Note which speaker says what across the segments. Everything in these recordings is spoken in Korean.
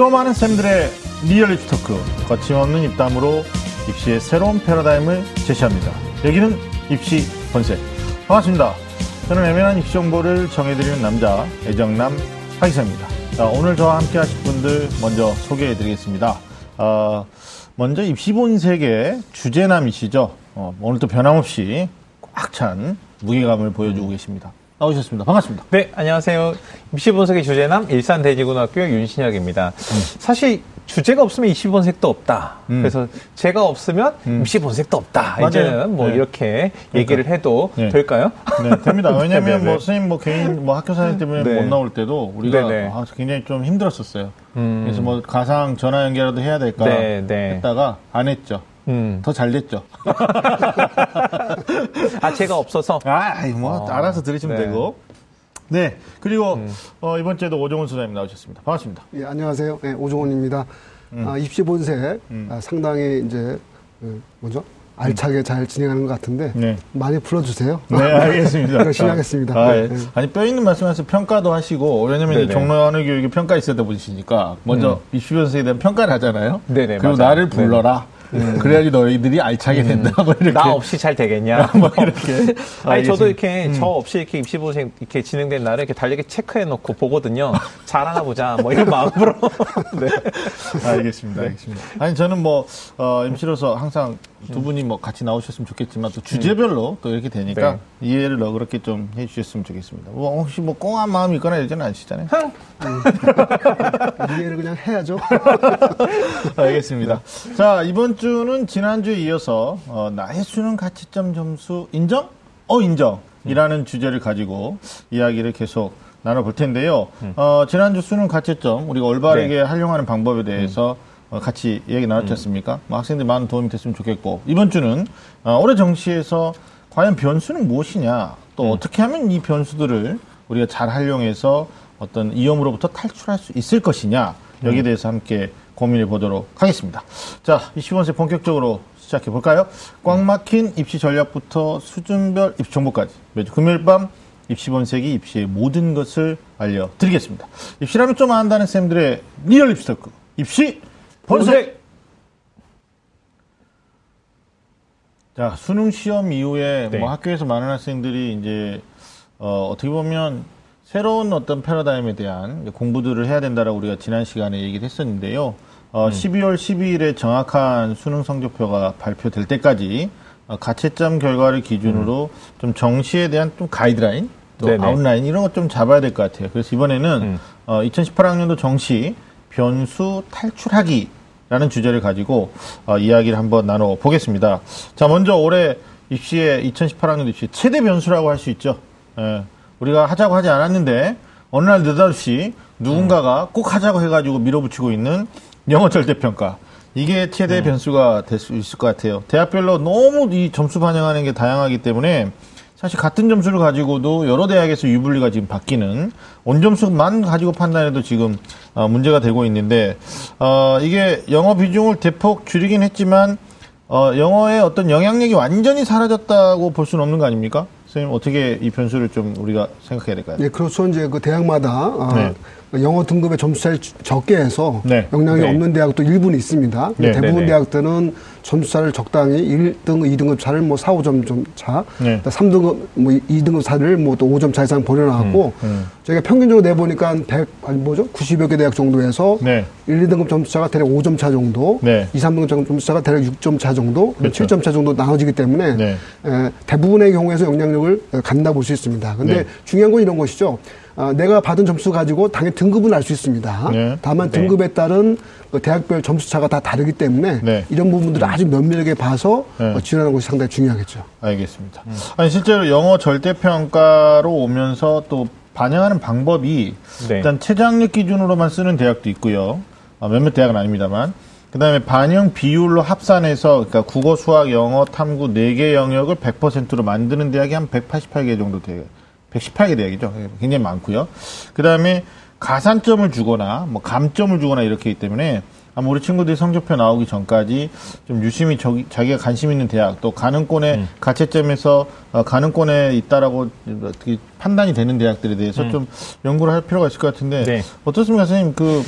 Speaker 1: 좀 아는 쌤들의 리얼리티 talk 거침없는 입담으로 입시의 새로운 패러다임을 제시합니다. 여기는 입시 본색 반갑습니다. 저는 애매한 입시 정보를 정해드리는 남자 애정남 하기사입니다. 자, 오늘 저와 함께 하실 분들 먼저 소개해드리겠습니다. 어, 먼저 입시 본색의 주제남이시죠. 어, 오늘도 변함없이 꽉 찬 무게감을 보여주고 계십니다. 나오셨습니다. 반갑습니다.
Speaker 2: 네, 안녕하세요. 입시 분석의 주제남 일산 대지고등학교 윤신혁입니다. 사실 주제가 없으면 입시 본색도 없다.
Speaker 1: 음.
Speaker 2: 그래서 제가 없으면 입시 본색도 없다.
Speaker 1: 맞아요.
Speaker 2: 이제는 뭐
Speaker 1: 네.
Speaker 2: 이렇게 얘기를 해도
Speaker 1: 네.
Speaker 2: 될까요?
Speaker 1: 네, 됩니다. 왜냐면
Speaker 2: 네, 네,
Speaker 1: 뭐
Speaker 2: 네.
Speaker 1: 선생님 뭐 개인 뭐 학교 사진 때문에
Speaker 2: 네.
Speaker 1: 못 나올 때도 우리가
Speaker 2: 네, 네.
Speaker 1: 아, 굉장히 좀 힘들었었어요.
Speaker 2: 음.
Speaker 1: 그래서 뭐 가상 전화 연결이라도 해야 될까
Speaker 2: 네, 네.
Speaker 1: 했다가 안 했죠.
Speaker 2: 음.
Speaker 1: 더잘 됐죠.
Speaker 2: 아, 제가 없어서.
Speaker 1: 아, 뭐
Speaker 2: 어,
Speaker 1: 알아서 들으시면
Speaker 2: 네.
Speaker 1: 되고. 네, 그리고
Speaker 2: 음.
Speaker 1: 어, 이번 주에도 오정훈 소장님 나오셨습니다. 반갑습니다.
Speaker 3: 예, 안녕하세요. 예, 오종원입니다.
Speaker 1: 음.
Speaker 3: 아, 입시 본색 아, 상당히 이제 그 뭐죠? 알차게 잘 진행하는 것 같은데
Speaker 1: 네.
Speaker 3: 많이 불러주세요.
Speaker 1: 네, 알겠습니다.
Speaker 3: 열심히 하겠습니다.
Speaker 1: 아,
Speaker 3: 네,
Speaker 1: 예.
Speaker 3: 네.
Speaker 1: 아니, 뼈 있는 말씀하셔서 평가도 하시고, 왜냐면 이제
Speaker 2: 네네.
Speaker 1: 종로 언어 교육에 평가 있었다 보시니까, 먼저 입시 변수에 대한 평가를 하잖아요.
Speaker 2: 네네,
Speaker 1: 그리고
Speaker 2: 맞아요.
Speaker 1: 나를 불러라. 그래야지 너희들이 알차게 된다. 뭐 이렇게.
Speaker 2: 나 없이 잘 되겠냐?
Speaker 1: 뭐 이렇게.
Speaker 2: 아니 저도
Speaker 1: 알겠습니다. 음.
Speaker 2: 이렇게 저 없이 이렇게 입시본색 이렇게 진행된 날에 이렇게 달력에 체크해 놓고 보거든요. 잘하나 보자. 뭐 이런 마음으로. 네.
Speaker 1: 알겠습니다. 알겠습니다. 아니, 저는 뭐, 어, MC로서 항상 두 분이 뭐 같이 나오셨으면 좋겠지만 또 주제별로 또 이렇게 되니까 이해를 너그럽게 좀 해주셨으면 좋겠습니다. 뭐, 혹시 뭐 꽁한 마음이 있거나 이러지는 않으시잖아요.
Speaker 3: 이해를 그냥 해야죠.
Speaker 1: 알겠습니다. 자, 이번 주는 지난주에 이어서, 어, 나의 수능 가치점 점수 인정? 어, 인정. 이라는 주제를 가지고 이야기를 계속 나눠볼 텐데요. 어, 지난주 수능 가치점, 우리가 올바르게 활용하는 방법에 대해서 어, 같이 이야기 나눴지 않습니까? 뭐 학생들 많은 도움이 됐으면 좋겠고, 이번 주는 어, 올해 정시에서 과연 변수는 무엇이냐, 또 어떻게 하면 이 변수들을 우리가 잘 활용해서 어떤 위험으로부터 탈출할 수 있을 것이냐, 여기에 대해서 함께 고민해 보도록 하겠습니다. 자, 20번째 본격적으로 시작해 볼까요? 꽉 막힌 입시 전략부터 수준별 입시 정보까지 매주 금요일 밤 입시 본색이 입시의 모든 것을 알려드리겠습니다. 입시라면 좀 안다는 쌤들의 real 입시 talk. 입시 본색! 자, 수능 시험 이후에
Speaker 2: 네.
Speaker 1: 뭐 학교에서 많은 학생들이 이제 어, 어떻게 보면 새로운 어떤 패러다임에 대한 공부들을 해야 된다라고 우리가 지난 시간에 얘기를 했었는데요. 어,
Speaker 2: 음.
Speaker 1: 12월 12일에 정확한 수능 성적표가 발표될 때까지 어, 가채점 결과를 기준으로 좀 정시에 대한 좀 가이드라인, 또
Speaker 2: 음. 네네.
Speaker 1: 아웃라인 이런 것 좀 잡아야 될 것 같아요. 그래서 이번에는
Speaker 2: 음.
Speaker 1: 어, 2018학년도 정시 변수 탈출하기 라는 주제를 가지고 어, 이야기를 한번 나눠 보겠습니다. 자, 먼저 올해 입시의 2018학년 입시 최대 변수라고 할 수 있죠. 예, 우리가 하자고 하지 않았는데 어느 날 느닷없이 누군가가 꼭 하자고 해가지고 밀어붙이고 있는 영어 절대평가. 이게 최대 변수가 될 수 있을 것 같아요. 대학별로 너무 이 점수 반영하는 게 다양하기 때문에 사실 같은 점수를 가지고도 여러 대학에서 유불리가 지금 바뀌는 온점수만 가지고 판단해도 지금 어, 문제가 되고 있는데 어, 이게 영어 비중을 대폭 줄이긴 했지만 어, 영어의 어떤 영향력이 완전히 사라졌다고 볼 수는 없는 거 아닙니까? 선생님 어떻게 이 변수를 좀 우리가 생각해야 될까요?
Speaker 3: 예, 그렇죠. 이제 그 대학마다 어,
Speaker 1: 네.
Speaker 3: 영어 등급의 점수 차를 주- 적게 해서
Speaker 1: 네.
Speaker 3: 영향이
Speaker 2: 네.
Speaker 3: 없는 대학도 일부는 있습니다.
Speaker 1: 네,
Speaker 3: 대부분
Speaker 2: 네, 네.
Speaker 3: 대학들은 점수 차를 적당히 1등급, 2등급 차를 뭐 4, 5점 좀 차,
Speaker 1: 네.
Speaker 3: 3등급, 뭐 2등급 차를 뭐 또 5점 차 이상 벌여놨고
Speaker 1: 음.
Speaker 3: 저희가 평균적으로 내보니까 한 100, 아니 뭐죠? 90여 개 대학 정도에서
Speaker 1: 네.
Speaker 3: 1, 2등급 점수 차가 대략 5점 차 정도,
Speaker 1: 네.
Speaker 3: 2, 3등급 점수 차가 대략 6점 차 정도,
Speaker 1: 그렇죠.
Speaker 3: 7점 차 정도 나눠지기 때문에
Speaker 1: 네.
Speaker 3: 에, 대부분의 경우에서 영향력을 에, 갖는다 볼 수 있습니다. 근데
Speaker 1: 네.
Speaker 3: 중요한 건 이런 것이죠. 아, 내가 받은 점수 가지고 당연히 등급은 알 수 있습니다.
Speaker 1: 네.
Speaker 3: 다만
Speaker 2: 네.
Speaker 3: 등급에 따른 그 대학별 점수 차가 다 다르기 때문에
Speaker 1: 네.
Speaker 3: 이런 부분들을 아주 면밀하게 봐서
Speaker 1: 네.
Speaker 3: 어, 지원하는 것이 상당히 중요하겠죠.
Speaker 1: 알겠습니다. 아니 실제로 영어 절대평가로 오면서 또 반영하는 방법이
Speaker 2: 네.
Speaker 1: 일단 최저학력 기준으로만 쓰는 대학도 있고요. 아, 몇몇 대학은 아닙니다만. 그다음에 반영 비율로 합산해서 그러니까 국어, 수학, 영어, 탐구 네 개 영역을 100%로 만드는 대학이 한 188개 정도 돼요. 118개 대학이죠. 굉장히 많고요. 그 다음에 가산점을 주거나 뭐 감점을 주거나 이렇게 있기 때문에 아마 우리 친구들이 성적표 나오기 전까지 좀 유심히 저기, 자기가 관심 있는 대학 또 가능권의 가채점에서 어, 가능권에 있다라고 어떻게 판단이 되는 대학들에 대해서 좀 연구를 할 필요가 있을 것 같은데
Speaker 2: 네.
Speaker 1: 어떻습니까, 선생님? 그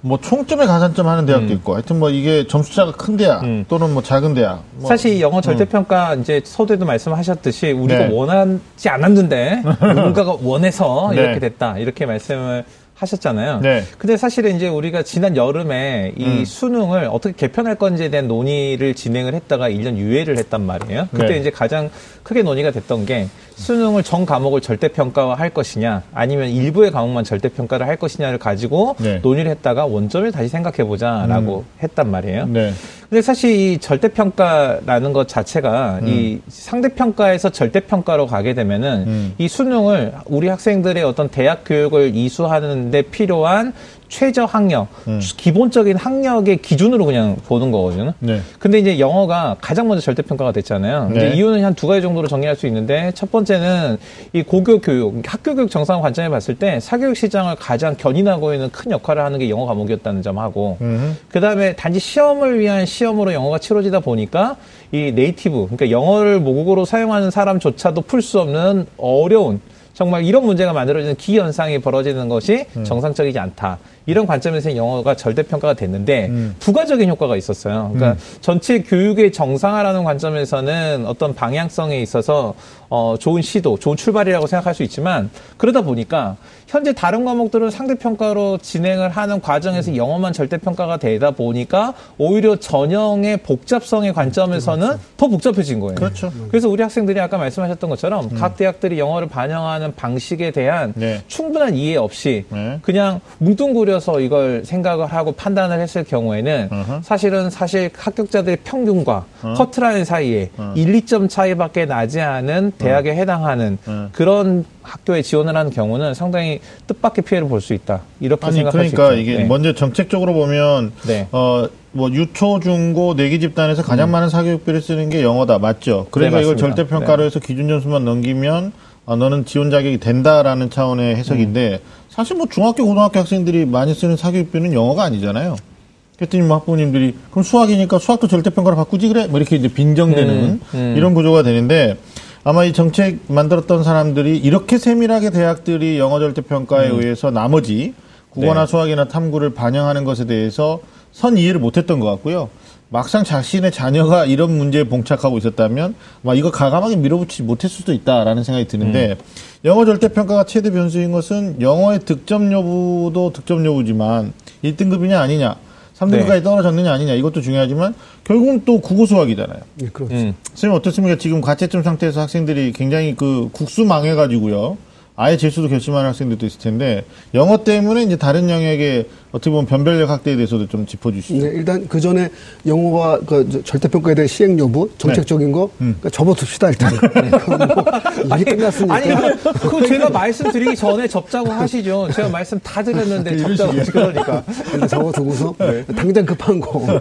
Speaker 1: 뭐 총점에 가산점 하는 대학도 있고 하여튼 뭐 이게 점수차가 큰 대학
Speaker 2: 음.
Speaker 1: 또는 뭐 작은 대학 뭐
Speaker 2: 사실 이 영어 절대평가 이제 서두에도 말씀하셨듯이 우리가
Speaker 1: 네.
Speaker 2: 원하지 않았는데 누군가가 원해서
Speaker 1: 네.
Speaker 2: 이렇게 됐다 이렇게 말씀을 하셨잖아요.
Speaker 1: 네.
Speaker 2: 근데 사실은 이제 우리가 지난 여름에 이
Speaker 1: 음.
Speaker 2: 수능을 어떻게 개편할 건지에 대한 논의를 진행을 했다가 1년 유예를 했단 말이에요. 그때
Speaker 1: 네.
Speaker 2: 이제 가장 크게 논의가 됐던 게 수능을 전 과목을 절대 평가할 것이냐 아니면 일부의 과목만 절대 평가를 할 것이냐를 가지고
Speaker 1: 네.
Speaker 2: 논의를 했다가 원점을 다시 생각해 보자라고 했단 말이에요.
Speaker 1: 네.
Speaker 2: 근데 사실 이 절대평가라는 것 자체가 이 상대평가에서 절대평가로 가게 되면은
Speaker 1: 음.
Speaker 2: 이 수능을 우리 학생들의 어떤 대학 교육을 이수하는데 필요한 최저 학력,
Speaker 1: 음.
Speaker 2: 기본적인 학력의 기준으로 그냥 보는 거거든요.
Speaker 1: 네.
Speaker 2: 근데 이제 영어가 가장 먼저 절대평가가 됐잖아요.
Speaker 1: 네.
Speaker 2: 이유는 한 두 가지 정도로 정리할 수 있는데 첫 번째는 이 고교 교육, 학교 교육 정상 관점에 봤을 때 사교육 시장을 가장 견인하고 있는 큰 역할을 하는 게 영어 과목이었다는 점하고
Speaker 1: 음.
Speaker 2: 그 다음에 단지 시험을 위한 시 험으로 영어가 치러지다 보니까 이 native, 그러니까 영어를 모국어로 사용하는 사람조차도 풀 수 없는 어려운 정말 이런 문제가 만들어지는 기현상이 벌어지는 것이 정상적이지 않다. 이런 관점에서 영어가 절대평가가 됐는데
Speaker 1: 음.
Speaker 2: 부가적인 효과가 있었어요. 그러니까 전체 교육의 정상화라는 관점에서는 어떤 방향성에 있어서 어, 좋은 시도, 좋은 출발이라고 생각할 수 있지만 그러다 보니까 현재 다른 과목들은 상대평가로 진행을 하는 과정에서 영어만 절대평가가 되다 보니까 오히려 전형의 복잡성의 관점에서는 더 복잡해진 거예요.
Speaker 1: 그렇죠.
Speaker 2: 그래서 우리 학생들이 아까 말씀하셨던 것처럼 각 대학들이 영어를 반영하는 방식에 대한
Speaker 1: 네.
Speaker 2: 충분한 이해 없이
Speaker 1: 네.
Speaker 2: 그냥 뭉뚱그려서 이걸 생각을 하고 판단을 했을 경우에는
Speaker 1: 어허.
Speaker 2: 사실은 사실 합격자들의 평균과
Speaker 1: 어.
Speaker 2: 커트라인 사이에
Speaker 1: 어.
Speaker 2: 1, 2점 차이밖에 나지 않은 대학에 해당하는
Speaker 1: 어.
Speaker 2: 그런 학교에 지원을 하는 경우는 상당히 뜻밖의 피해를 볼 수 있다. 이렇게
Speaker 1: 아니
Speaker 2: 생각할
Speaker 1: 그러니까
Speaker 2: 수.
Speaker 1: 이게
Speaker 2: 네.
Speaker 1: 먼저 정책적으로 보면
Speaker 2: 네.
Speaker 1: 어 뭐 유초 중고 내기 집단에서 가장 많은 사교육비를 쓰는 게 영어다 맞죠? 그러니까
Speaker 2: 네,
Speaker 1: 이걸
Speaker 2: 맞습니다.
Speaker 1: 절대 평가로 해서 기준 점수만 넘기면 어, 너는 지원 자격이 된다라는 차원의 해석인데 사실 뭐 중학교 고등학교 학생들이 많이 쓰는 사교육비는 영어가 아니잖아요. 그랬더니 뭐 학부모님들이 그럼 수학이니까 수학도 절대 평가로 바꾸지 그래? 뭐 이렇게 이제 빈정되는
Speaker 2: 음, 음.
Speaker 1: 이런 구조가 되는데 아마 이 정책 만들었던 사람들이 이렇게 세밀하게 대학들이 영어 절대 평가에 의해서 나머지 국어나
Speaker 2: 음. 네.
Speaker 1: 수학이나 탐구를 반영하는 것에 대해서 선 이해를 못했던 것 같고요. 막상 자신의 자녀가 이런 문제에 봉착하고 있었다면 막 이거 가감하게 밀어붙이지 못했을 수도 있다라는 생각이 드는데
Speaker 2: 음.
Speaker 1: 영어 절대 평가가 최대 변수인 것은 영어의 득점 여부도 득점 여부지만 1등급이냐 아니냐, 3등급까지
Speaker 2: 네.
Speaker 1: 떨어졌느냐 아니냐 이것도 중요하지만 결국은 또 국어 수학이잖아요.
Speaker 3: 예, 그렇죠.
Speaker 2: 음.
Speaker 1: 선생님 어떻습니까? 지금 과채점 상태에서 학생들이 굉장히 그 국수 망해가지고요. 아예 재수도 결심하는 학생들도 있을 텐데 영어 때문에 이제 다른 영역에 어떻게 보면 변별력 확대에 대해서도 좀 짚어주시죠.
Speaker 3: 네, 일단 그 전에 영어가 그 저- 절대평가에 대한 시행 여부, 정책적인 거,
Speaker 1: 음.
Speaker 3: 그러니까 접어둡시다 일단. 그건 뭐 일이 끝났으니까.
Speaker 2: 아니, 그 제가 말씀드리기 전에 접자고 하시죠. 제가 말씀 다 드렸는데 접자고 그러니까.
Speaker 3: 일단 적어두고서 당장 급한 거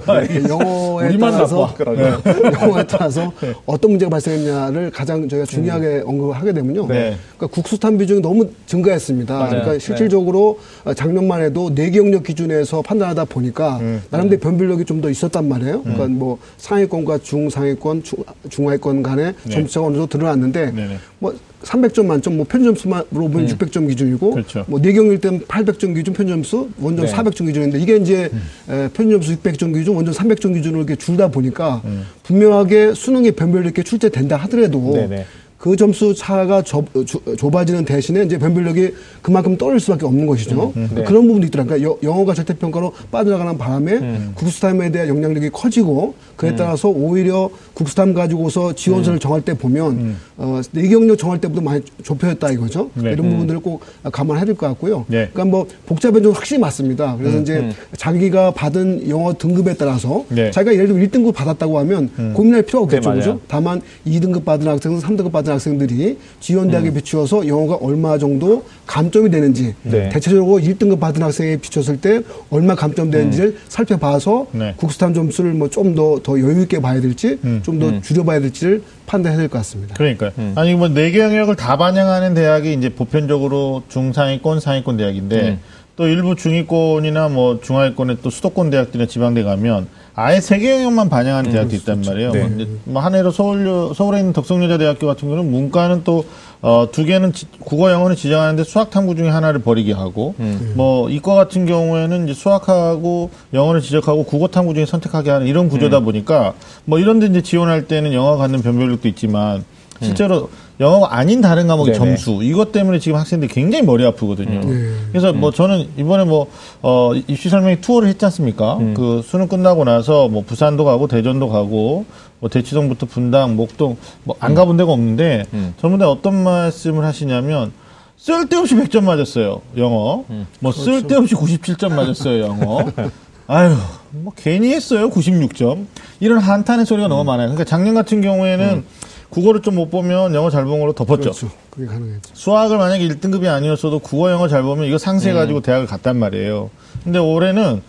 Speaker 3: 영어에
Speaker 1: 우리만
Speaker 3: 따라서
Speaker 1: 나빠.
Speaker 3: 영어에 따라서 어떤 문제가 발생했냐를 가장 저희가 중요하게 언급을 하게 되면요.
Speaker 1: 네.
Speaker 3: 그러니까 국수탄 비 중이 너무 증가했습니다.
Speaker 2: 맞아요.
Speaker 3: 그러니까
Speaker 2: 네.
Speaker 3: 실질적으로 작년만 해도 네 내기억력 기준에서 판단하다 보니까
Speaker 1: 음.
Speaker 3: 나름대로 변별력이 좀 더 있었단 말이에요. 그러니까 뭐 상위권과 중상위권, 중, 중하위권 간의
Speaker 1: 네.
Speaker 3: 점수차가 어느 정도 드러났는데
Speaker 1: 네네.
Speaker 3: 뭐 300점 만점, 뭐 편점 점수만으로 보면 600점 기준이고,
Speaker 1: 그렇죠.
Speaker 3: 뭐 내경일 때는 800점 기준 편점 점수, 원점
Speaker 2: 네.
Speaker 3: 400점 기준인데 이게 이제 에, 편점 점수 600점 기준, 원점 300점 기준으로 이렇게 줄다 보니까 분명하게 수능에 변별력 있게 출제된다 하더라도
Speaker 2: 네네.
Speaker 3: 그 점수 차가 좁, 주- 좁아지는 대신에 이제 변별력이 그만큼 떨어질 수밖에 없는 것이죠.
Speaker 2: 네.
Speaker 3: 그런 부분도 있더라고요. 영어가 절대평가로 빠져나가는 바람에 국수탐에 대한 영향력이 커지고 그에 따라서 오히려 국수탐 가지고서 지원서를 정할 때 보면 어, 내경력 정할 때보다 많이 좁혀졌다 이거죠.
Speaker 1: 네.
Speaker 3: 이런 부분들을 꼭 감안해야 될 것 같고요.
Speaker 1: 네.
Speaker 3: 그러니까 뭐 복잡한 점 확실히 맞습니다. 그래서 이제 자기가 받은 영어 등급에 따라서
Speaker 1: 네.
Speaker 3: 자기가 예를 들어 1등급 받았다고 하면 고민할 필요가 없겠죠.
Speaker 2: 네, 맞아요.
Speaker 3: 그죠? 다만 2등급 받은 학생은 3등급 받은 학생들이 지원 대학에 비추어서 영어가 얼마 정도 감점이 되는지
Speaker 2: 네.
Speaker 3: 대체적으로 1등급 받은 학생에 비췄을 때 얼마 감점되는지를 살펴봐서
Speaker 1: 네.
Speaker 3: 국수탐 점수를 뭐 좀 더 더 여유 있게 봐야 될지
Speaker 1: 음.
Speaker 3: 좀더 줄여봐야 될지를 판단해야 될 것 같습니다.
Speaker 1: 그러니까요. 아니 뭐 네 개 영역을 다 반영하는 대학이 이제 보편적으로 중상위권, 상위권 대학인데
Speaker 2: 음.
Speaker 1: 또 일부 중위권이나 뭐 중하위권의 또 수도권 대학들이나 지방대 가면 아예 세계 영역만 반영하는 대학도 있단 말이에요.
Speaker 2: 네.
Speaker 1: 뭐 이제 뭐 한 해로 서울 서울에 있는 덕성여자대학교 같은 경우는 문과는 또 어, 두 개는 지- 국어 영어는 지정하는데 수학 탐구 중에 하나를 버리게 하고 뭐 이과 같은 경우에는 이제 수학하고 영어를 지적하고 국어 탐구 중에 선택하게 하는 이런 구조다 보니까 뭐 이런 데 이제 지원할 때는 영어 갖는 변별력도 있지만 실제로 영어가 아닌 다른 과목의
Speaker 2: 네네.
Speaker 1: 점수 이것 때문에 지금 학생들이 굉장히 머리 아프거든요.
Speaker 3: 네.
Speaker 1: 그래서 뭐 저는 이번에 뭐 어, 입시 설명회 투어를 했지 않습니까? 그 수능 끝나고 나서 뭐 부산도 가고 대전도 가고 뭐 대치동부터 분당, 목동 뭐 안 가본 데가 없는데 전부 다 어떤 말씀을 하시냐면 쓸데없이 100점 맞았어요. 영어. 뭐 쓸데없이 97점 맞았어요. 영어. 아유, 뭐 괜히 했어요. 96점. 이런 한탄의 소리가 너무 많아요. 그러니까 작년 같은 경우에는 국어를 좀 못 보면 영어 잘 본 걸로 덮었죠.
Speaker 3: 그렇죠. 그게 가능했죠.
Speaker 1: 수학을 만약에 1등급이 아니었어도 국어 영어 잘 보면 이거 상쇄해가지고 대학을 갔단 말이에요. 근데 올해는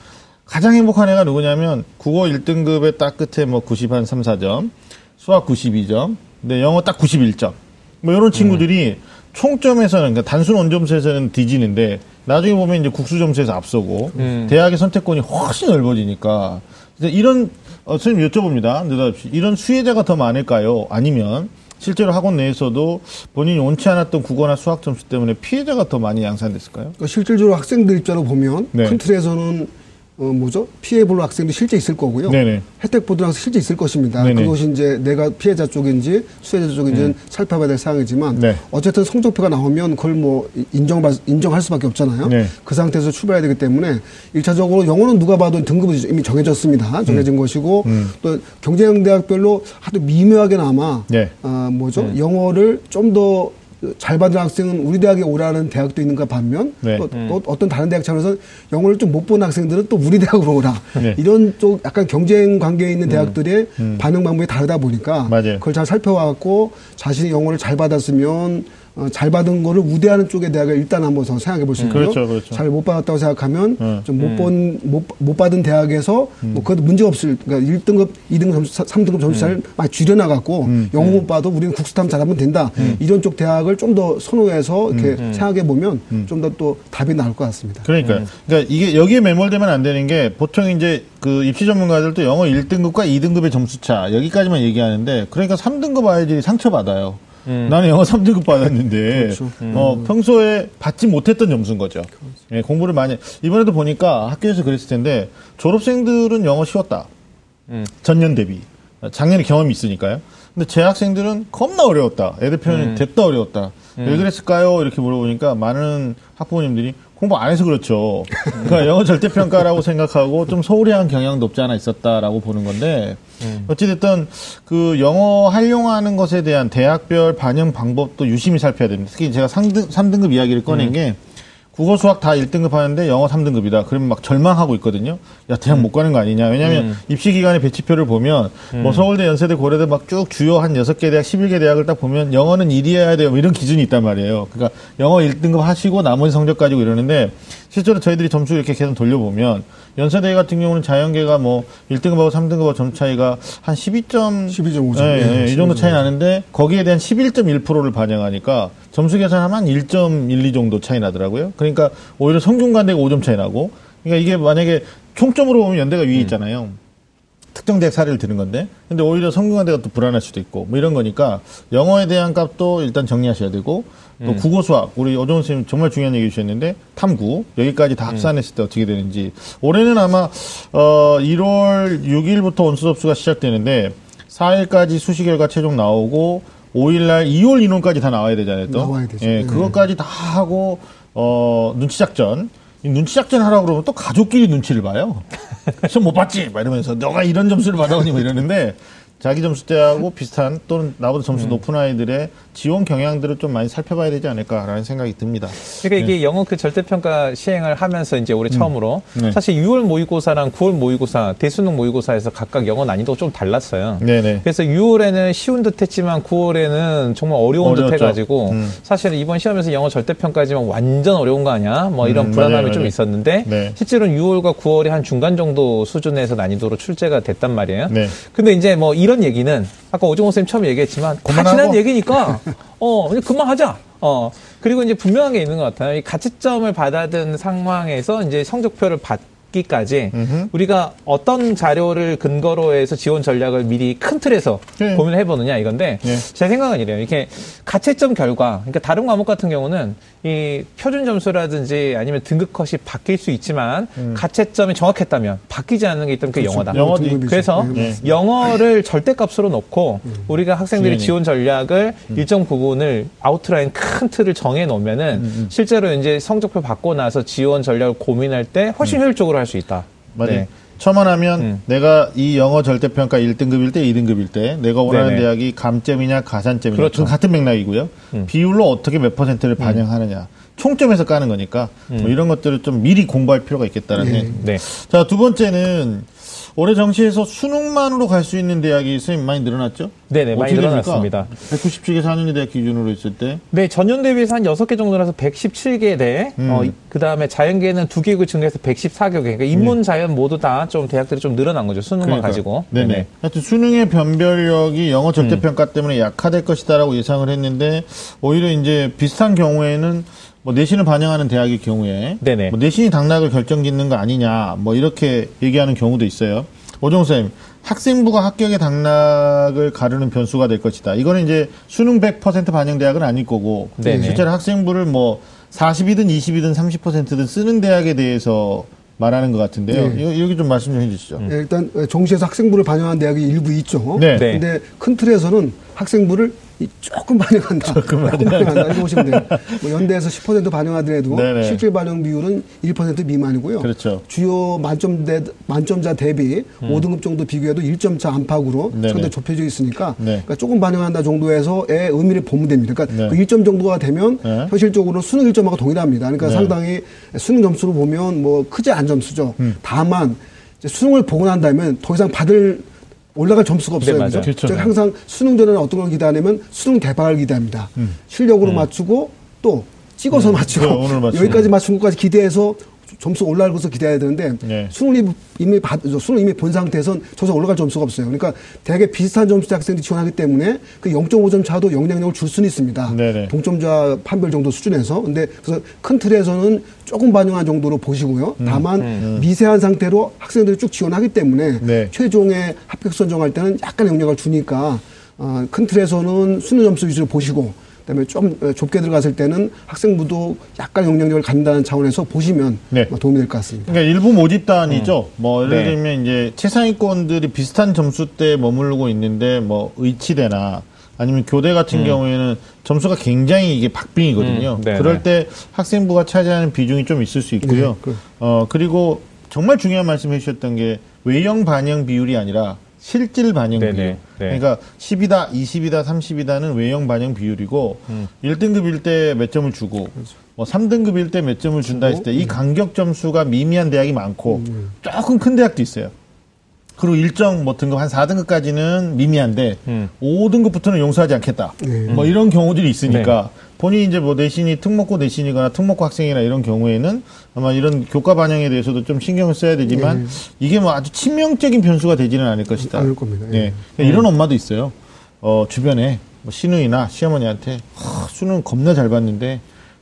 Speaker 1: 가장 행복한 애가 누구냐면 국어 1등급의 딱 끝에 뭐 90 한 3, 4점, 수학 92점, 근데 영어 딱 91점. 뭐 이런 친구들이 총점에서는 그러니까 단순 원점수에서는 뒤지는데 나중에 보면 이제 국수 점수에서 앞서고 대학의 선택권이 훨씬 넓어지니까 이런 어, 선생님 여쭤봅니다. 느닷없이 이런 수혜자가 더 많을까요? 아니면 실제로 학원 내에서도 본인이 원치 않았던 국어나 수학 점수 때문에 피해자가 더 많이 양산됐을까요?
Speaker 3: 그러니까 실질적으로 학생들 입장으로 보면
Speaker 1: 네.
Speaker 3: 큰 틀에서는 어 뭐죠 피해 볼 학생도 실제 있을 거고요.
Speaker 1: 네네.
Speaker 3: 혜택 학생 실제 있을 것입니다.
Speaker 1: 네네.
Speaker 3: 그것이 이제 내가 피해자 쪽인지 수혜자 쪽인지는 살펴봐야 될 사항이지만
Speaker 1: 네.
Speaker 3: 어쨌든 성적표가 나오면 그걸 뭐 인정 인정할 수밖에 없잖아요.
Speaker 1: 네.
Speaker 3: 그 상태에서 출발해야 되기 때문에 일차적으로 영어는 누가 봐도 등급이 이미 정해졌습니다. 정해진
Speaker 1: 음.
Speaker 3: 것이고 또 경쟁 대학별로 아주 미묘하게나마
Speaker 1: 네.
Speaker 3: 아 뭐죠 영어를 좀더 잘 받은 학생은 우리 대학에 오라는 대학도 있는가 반면
Speaker 1: 네.
Speaker 3: 또, 또 어떤 다른 대학 차원에서 영어를 좀 못 본 학생들은 또 우리 대학으로 오라
Speaker 1: 네.
Speaker 3: 이런 쪽 약간 경쟁 관계에 있는 대학들의 반응 방법이 다르다 보니까
Speaker 1: 음. 맞아요.
Speaker 3: 그걸 잘 살펴와갖고 자신이 영어를 잘 받았으면 어, 잘 받은 거를 우대하는 쪽의 대학을 일단 한번 더 생각해 볼 수 있고요.
Speaker 1: 그렇죠, 그렇죠.
Speaker 3: 잘 못 받았다고 생각하면
Speaker 1: 음.
Speaker 3: 좀못 본, 못, 못 받은 대학에서 뭐 그것도 문제 없을, 그러니까 1등급, 2등급 점수, 3등급 점수 잘 많이 줄여 나갔고
Speaker 1: 음.
Speaker 3: 영어 못 봐도 우리는 국수탐 잘하면 된다. 이런 쪽 대학을 좀 더 선호해서 이렇게
Speaker 1: 음.
Speaker 3: 생각해 보면 좀 더 또 답이 나올 것 같습니다.
Speaker 1: 그러니까요. 그러니까 이게 여기에 매몰되면 안 되는 게 보통 이제 그 입시 전문가들도 영어 1등급과 2등급의 점수 차 여기까지만 얘기하는데 그러니까 3등급 아이들이 상처받아요. 나는 영어 3등급 받았는데 어, 평소에 받지 못했던 점수인 거죠. 예, 공부를 많이 이번에도 보니까 학교에서 그랬을 텐데 졸업생들은 영어 쉬웠다. 전년 대비 작년에 경험이 있으니까요. 근데 재학생들은 겁나 어려웠다. 애들 표현이 됐다 어려웠다. 왜 그랬을까요? 이렇게 물어보니까 많은 학부모님들이 공부 안 해서 그렇죠. 그러니까 영어 절대평가라고 생각하고 좀 소홀히 한 경향도 없지 않아 있었다라고 보는 건데 어찌됐든 그 영어 활용하는 것에 대한 대학별 반영 방법도 유심히 살펴야 됩니다. 특히 제가 3등, 3등급 이야기를 꺼낸 게 국어 수학 다 1등급 하는데 영어 3등급이다. 그러면 막 절망하고 있거든요. 야, 대학 못 가는 거 아니냐. 왜냐하면 입시 기간의 배치표를 보면 뭐 서울대, 연세대, 고려대 막 쭉 주요 한 6개 대학, 11개 대학을 딱 보면 영어는 1위해야 돼요. 뭐 이런 기준이 있단 말이에요. 그러니까 영어 1등급 하시고 나머지 성적 가지고 이러는데 실제로 저희들이 점수 이렇게 계속 돌려보면 연세대 같은 경우는 자연계가 뭐 1등급하고 3등급하고 점 차이가 한 12점
Speaker 3: 12.5점.
Speaker 1: 예, 예,
Speaker 3: 네,
Speaker 1: 이 정도
Speaker 3: 12.5.
Speaker 1: 차이 나는데 거기에 대한 11.1%를 반영하니까 점수 계산하면 한 1.12 정도 차이 나더라고요. 그러니까 오히려 성균관대가 5점 차이 나고 그러니까 이게 만약에 총점으로 보면 연대가 위에 있잖아요. 특정 대학 사례를 드는 건데 근데 오히려 성균관대가 또 불안할 수도 있고 뭐 이런 거니까 영어에 대한 값도 일단 정리하셔야 되고 또 국어 수학 우리 어종훈 선생님 정말 중요한 얘기 주셨는데 탐구 여기까지 다 합산했을 때 어떻게 되는지 올해는 아마 어 1월 6일부터 원수 접수가 시작되는데 4일까지 수시 결과 최종 나오고 5일날 2월 인원까지 다 나와야 되잖아요. 또.
Speaker 3: 나와야 되죠.
Speaker 1: 예,
Speaker 3: 네.
Speaker 1: 그것까지 다 하고 어 눈치 작전. 이 눈치 작전 하라고 그러면 또 가족끼리 눈치를 봐요. 시험 못 봤지? 막 이러면서 너가 이런 점수를 받아오니 뭐 이러는데 자기 점수대하고 비슷한 또는 나보다 점수 높은 아이들의 지원 경향들을 좀 많이 살펴봐야 되지 않을까라는 생각이 듭니다.
Speaker 2: 그러니까 이게 영어 그 절대평가 시행을 하면서 이제 올해 처음으로
Speaker 1: 네.
Speaker 2: 사실 6월 모의고사랑 9월 모의고사, 대수능 모의고사에서 각각 영어 난이도가 좀 달랐어요.
Speaker 1: 네네.
Speaker 2: 그래서 6월에는 쉬운 듯 했지만 9월에는 정말 어려운 듯
Speaker 1: 어려웠죠.
Speaker 2: 해가지고
Speaker 1: 음.
Speaker 2: 사실 이번 시험에서 영어 절대평가지만 완전 어려운 거 아니야? 뭐 이런
Speaker 1: 음,
Speaker 2: 불안함이
Speaker 1: 맞아요,
Speaker 2: 좀
Speaker 1: 맞아요.
Speaker 2: 있었는데
Speaker 1: 네.
Speaker 2: 실제로는 6월과 9월이 한 중간 정도 수준에서 난이도로 출제가 됐단 말이에요.
Speaker 1: 네.
Speaker 2: 근데 이제 뭐 이런 얘기는 아까 오종호 쌤 처음 얘기했지만 다. 지난 얘기니까 어 그냥 그만하자. 어 그리고 이제 분명한 게 있는 것 같아요. 이 가채점을 받아든 상황에서 이제 성적표를 받 기까지 우리가 어떤 자료를 근거로 해서 지원 전략을 미리 큰 틀에서
Speaker 1: 네.
Speaker 2: 고민을 해보느냐 이건데
Speaker 1: 네.
Speaker 2: 제 생각은 이래요. 이렇게 가채점 결과, 그러니까 다른 과목 같은 경우는 이 표준 점수라든지 아니면 등급 컷이 바뀔 수 있지만 가채점이 정확했다면 바뀌지 않는 게 있다면 그게 영어다.
Speaker 1: 음. 영어도
Speaker 3: 등급이죠.
Speaker 2: 그래서
Speaker 3: 네,
Speaker 1: 네.
Speaker 2: 영어를 절대값으로 놓고 우리가 학생들이. 지원 전략을 일정 부분을 아웃라인 큰 틀을 정해 놓으면은 실제로 이제 성적표 받고 나서 지원 전략을 고민할 때 훨씬 효율적으로 할수 있다.
Speaker 1: 맞아요.
Speaker 2: 네.
Speaker 1: 첨언하면
Speaker 2: 음.
Speaker 1: 내가 이 영어 절대평가 1등급일 때, 2등급일 때 내가 원하는
Speaker 2: 네네.
Speaker 1: 대학이 감점이냐 가산점이냐
Speaker 2: 그렇죠.
Speaker 1: 같은 맥락이고요. 비율로 어떻게 몇 퍼센트를 반영하느냐. 총점에서 까는 거니까 뭐 이런 것들을 좀 미리 공부할 필요가 있겠다는
Speaker 3: 예.
Speaker 1: 생
Speaker 2: 네.
Speaker 1: 자, 두 번째는 올해 정시에서 수능만으로 갈 수 있는 대학이 선생님 많이 늘어났죠?
Speaker 2: 네네, 많이
Speaker 1: 어떻게 됩니까?
Speaker 2: 늘어났습니다.
Speaker 1: 197개 4년제 대학 기준으로 있을 때
Speaker 2: 네, 전년 대비해서 한 6개 정도라서 117개 대,
Speaker 1: 음.
Speaker 2: 어, 그 다음에 자연계는 2개 증가해서 114개. 그러니까 인문, 자연 모두 다 좀 대학들이 좀 늘어난 거죠. 수능만
Speaker 1: 네. 그러니까요.
Speaker 2: 가지고.
Speaker 1: 네네. 하여튼 수능의 변별력이 영어 절대평가 때문에 약화될 것이다라고 예상을 했는데 오히려 이제 비슷한 경우에는 뭐 내신을 반영하는 대학의 경우에
Speaker 2: 네네.
Speaker 1: 뭐 내신이 당락을 결정짓는 거 아니냐 뭐 이렇게 얘기하는 경우도 있어요. 오종 쌤, 학생부가 합격의 당락을 가르는 변수가 될 것이다. 이거는 이제 수능 100% 반영 대학은 아닐 거고
Speaker 2: 네네.
Speaker 1: 실제로 학생부를 뭐 40이든 20이든 30%든 쓰는 대학에 대해서 말하는 것 같은데요.
Speaker 3: 네.
Speaker 1: 이거 이렇게 좀 말씀 좀 해주시죠.
Speaker 3: 예, 일단 정시에서 학생부를 반영한 대학이 일부 있죠.
Speaker 1: 네.
Speaker 2: 네.
Speaker 3: 근데 큰 틀에서는 학생부를 이 조금 반영한다. 조금 반영한다. 이렇게 보시면 돼요. 뭐 연대에서 10% 반영하더라도
Speaker 1: 네네.
Speaker 3: 실질 반영 비율은 1% 미만이고요.
Speaker 1: 그렇죠.
Speaker 3: 주요 만점 대, 만점자 대비
Speaker 1: 음.
Speaker 3: 5등급 정도 비교해도 1점 차 안팎으로
Speaker 1: 네네.
Speaker 3: 상당히 좁혀져 있으니까
Speaker 1: 네.
Speaker 3: 그러니까 조금 반영한다 정도에서의 의미를 보면 됩니다. 그러니까
Speaker 1: 네.
Speaker 3: 그 1점 정도가 되면
Speaker 1: 네.
Speaker 3: 현실적으로 수능 1점하고 동일합니다. 그러니까
Speaker 1: 네.
Speaker 3: 상당히 수능 점수로 보면 뭐 크지 않은 점수죠.
Speaker 1: 음.
Speaker 3: 다만 이제 수능을 보고 난 다음에 더 이상 받을 올라갈 점수가 없어요.
Speaker 2: 네.
Speaker 1: 그렇죠.
Speaker 3: 즉 항상 수능 전에는 어떤 걸 기대하냐면 수능 대박을 기대합니다. 실력으로 맞추고 또 찍어서 맞추고
Speaker 1: 음. 네, 맞추고.
Speaker 3: 여기까지 맞춘 것까지 기대해서 점수 올라갈 것을 기대해야 되는데
Speaker 1: 네.
Speaker 3: 수능을 이미- 이미 받, 수능 이미 본 상태에선 저서 올라갈 점수가 없어요. 그러니까 대학에 비슷한 점수 학생들이 지원하기 때문에 그 0.5점 차도 영향력을 줄 수는 있습니다.
Speaker 1: 네네.
Speaker 3: 동점자 판별 정도 수준에서. 근데 그래서 큰 틀에서는 조금 반영한 정도로 보시고요.
Speaker 1: 음,
Speaker 3: 다만 미세한 상태로 학생들이 쭉 지원하기 때문에
Speaker 1: 네.
Speaker 3: 최종의 합격 선정할 때는 약간 영향을 주니까 어, 큰 틀에서는 수능 점수 위주로 보시고 그다음에 좀 어, 좁게 들어갔을 때는 학생부도 약간 영향력을 갖는다는 차원에서 보시면
Speaker 1: 네.
Speaker 3: 뭐 도움이 될 것 같습니다.
Speaker 1: 그러니까 일부 모집단이죠. 뭐 예를
Speaker 2: 네.
Speaker 1: 들면 이제 최상위권들이 비슷한 점수대에 머무르고 있는데 뭐 의치대나 아니면 교대 같은 경우에는 점수가 굉장히 이게 박빙이거든요.
Speaker 2: 음, 네네.
Speaker 1: 그럴 때 학생부가 차지하는 비중이 좀 있을 수 있고요.
Speaker 3: 네, 그-
Speaker 1: 어 그리고 정말 중요한 말씀 해주셨던 게 외형 반영 비율이 아니라 실질 반영
Speaker 2: 네네,
Speaker 1: 비율.
Speaker 2: 네.
Speaker 1: 그러니까 10이다, 20이다, 30이다는 외형 반영 비율이고
Speaker 2: 음.
Speaker 1: 1등급일 때 몇 점을 주고
Speaker 2: 그렇죠.
Speaker 1: 뭐 3등급일 때 몇 점을 준다 했을 때
Speaker 2: 음.
Speaker 1: 이 간격 점수가 미미한 대학이 많고 조금 큰 대학도 있어요. 그리고 일정 뭐 등급 한 4등급까지는 미미한데
Speaker 2: 음.
Speaker 1: 5등급부터는 용서하지 않겠다. 뭐 이런 경우들이 있으니까
Speaker 2: 네.
Speaker 1: 본인이 이제 뭐 내신이 특목고 내신이거나 특목고 학생이나 이런 경우에는 아마 이런 교과 반영에 대해서도 좀 신경을 써야 되지만 이게 뭐 아주 치명적인 변수가 되지는 않을 것이다.
Speaker 3: 않을 겁니다. 예.
Speaker 1: 예. 이런 엄마도 있어요. 어, 주변에 뭐 시누이나 시어머니한테 하, 수능 겁나 잘 봤는데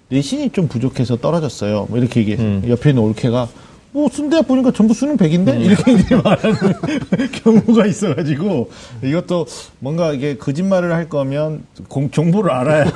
Speaker 1: 내신이 좀 부족해서 떨어졌어요. 뭐 이렇게 얘기해요. 옆에 있는 올케가 뭐 순대학 보니까 전부 수능 100인데 이렇게 이제 말하는 경우가 있어가지고 이것도 뭔가 이게 거짓말을 할 거면 공- 정보를 알아야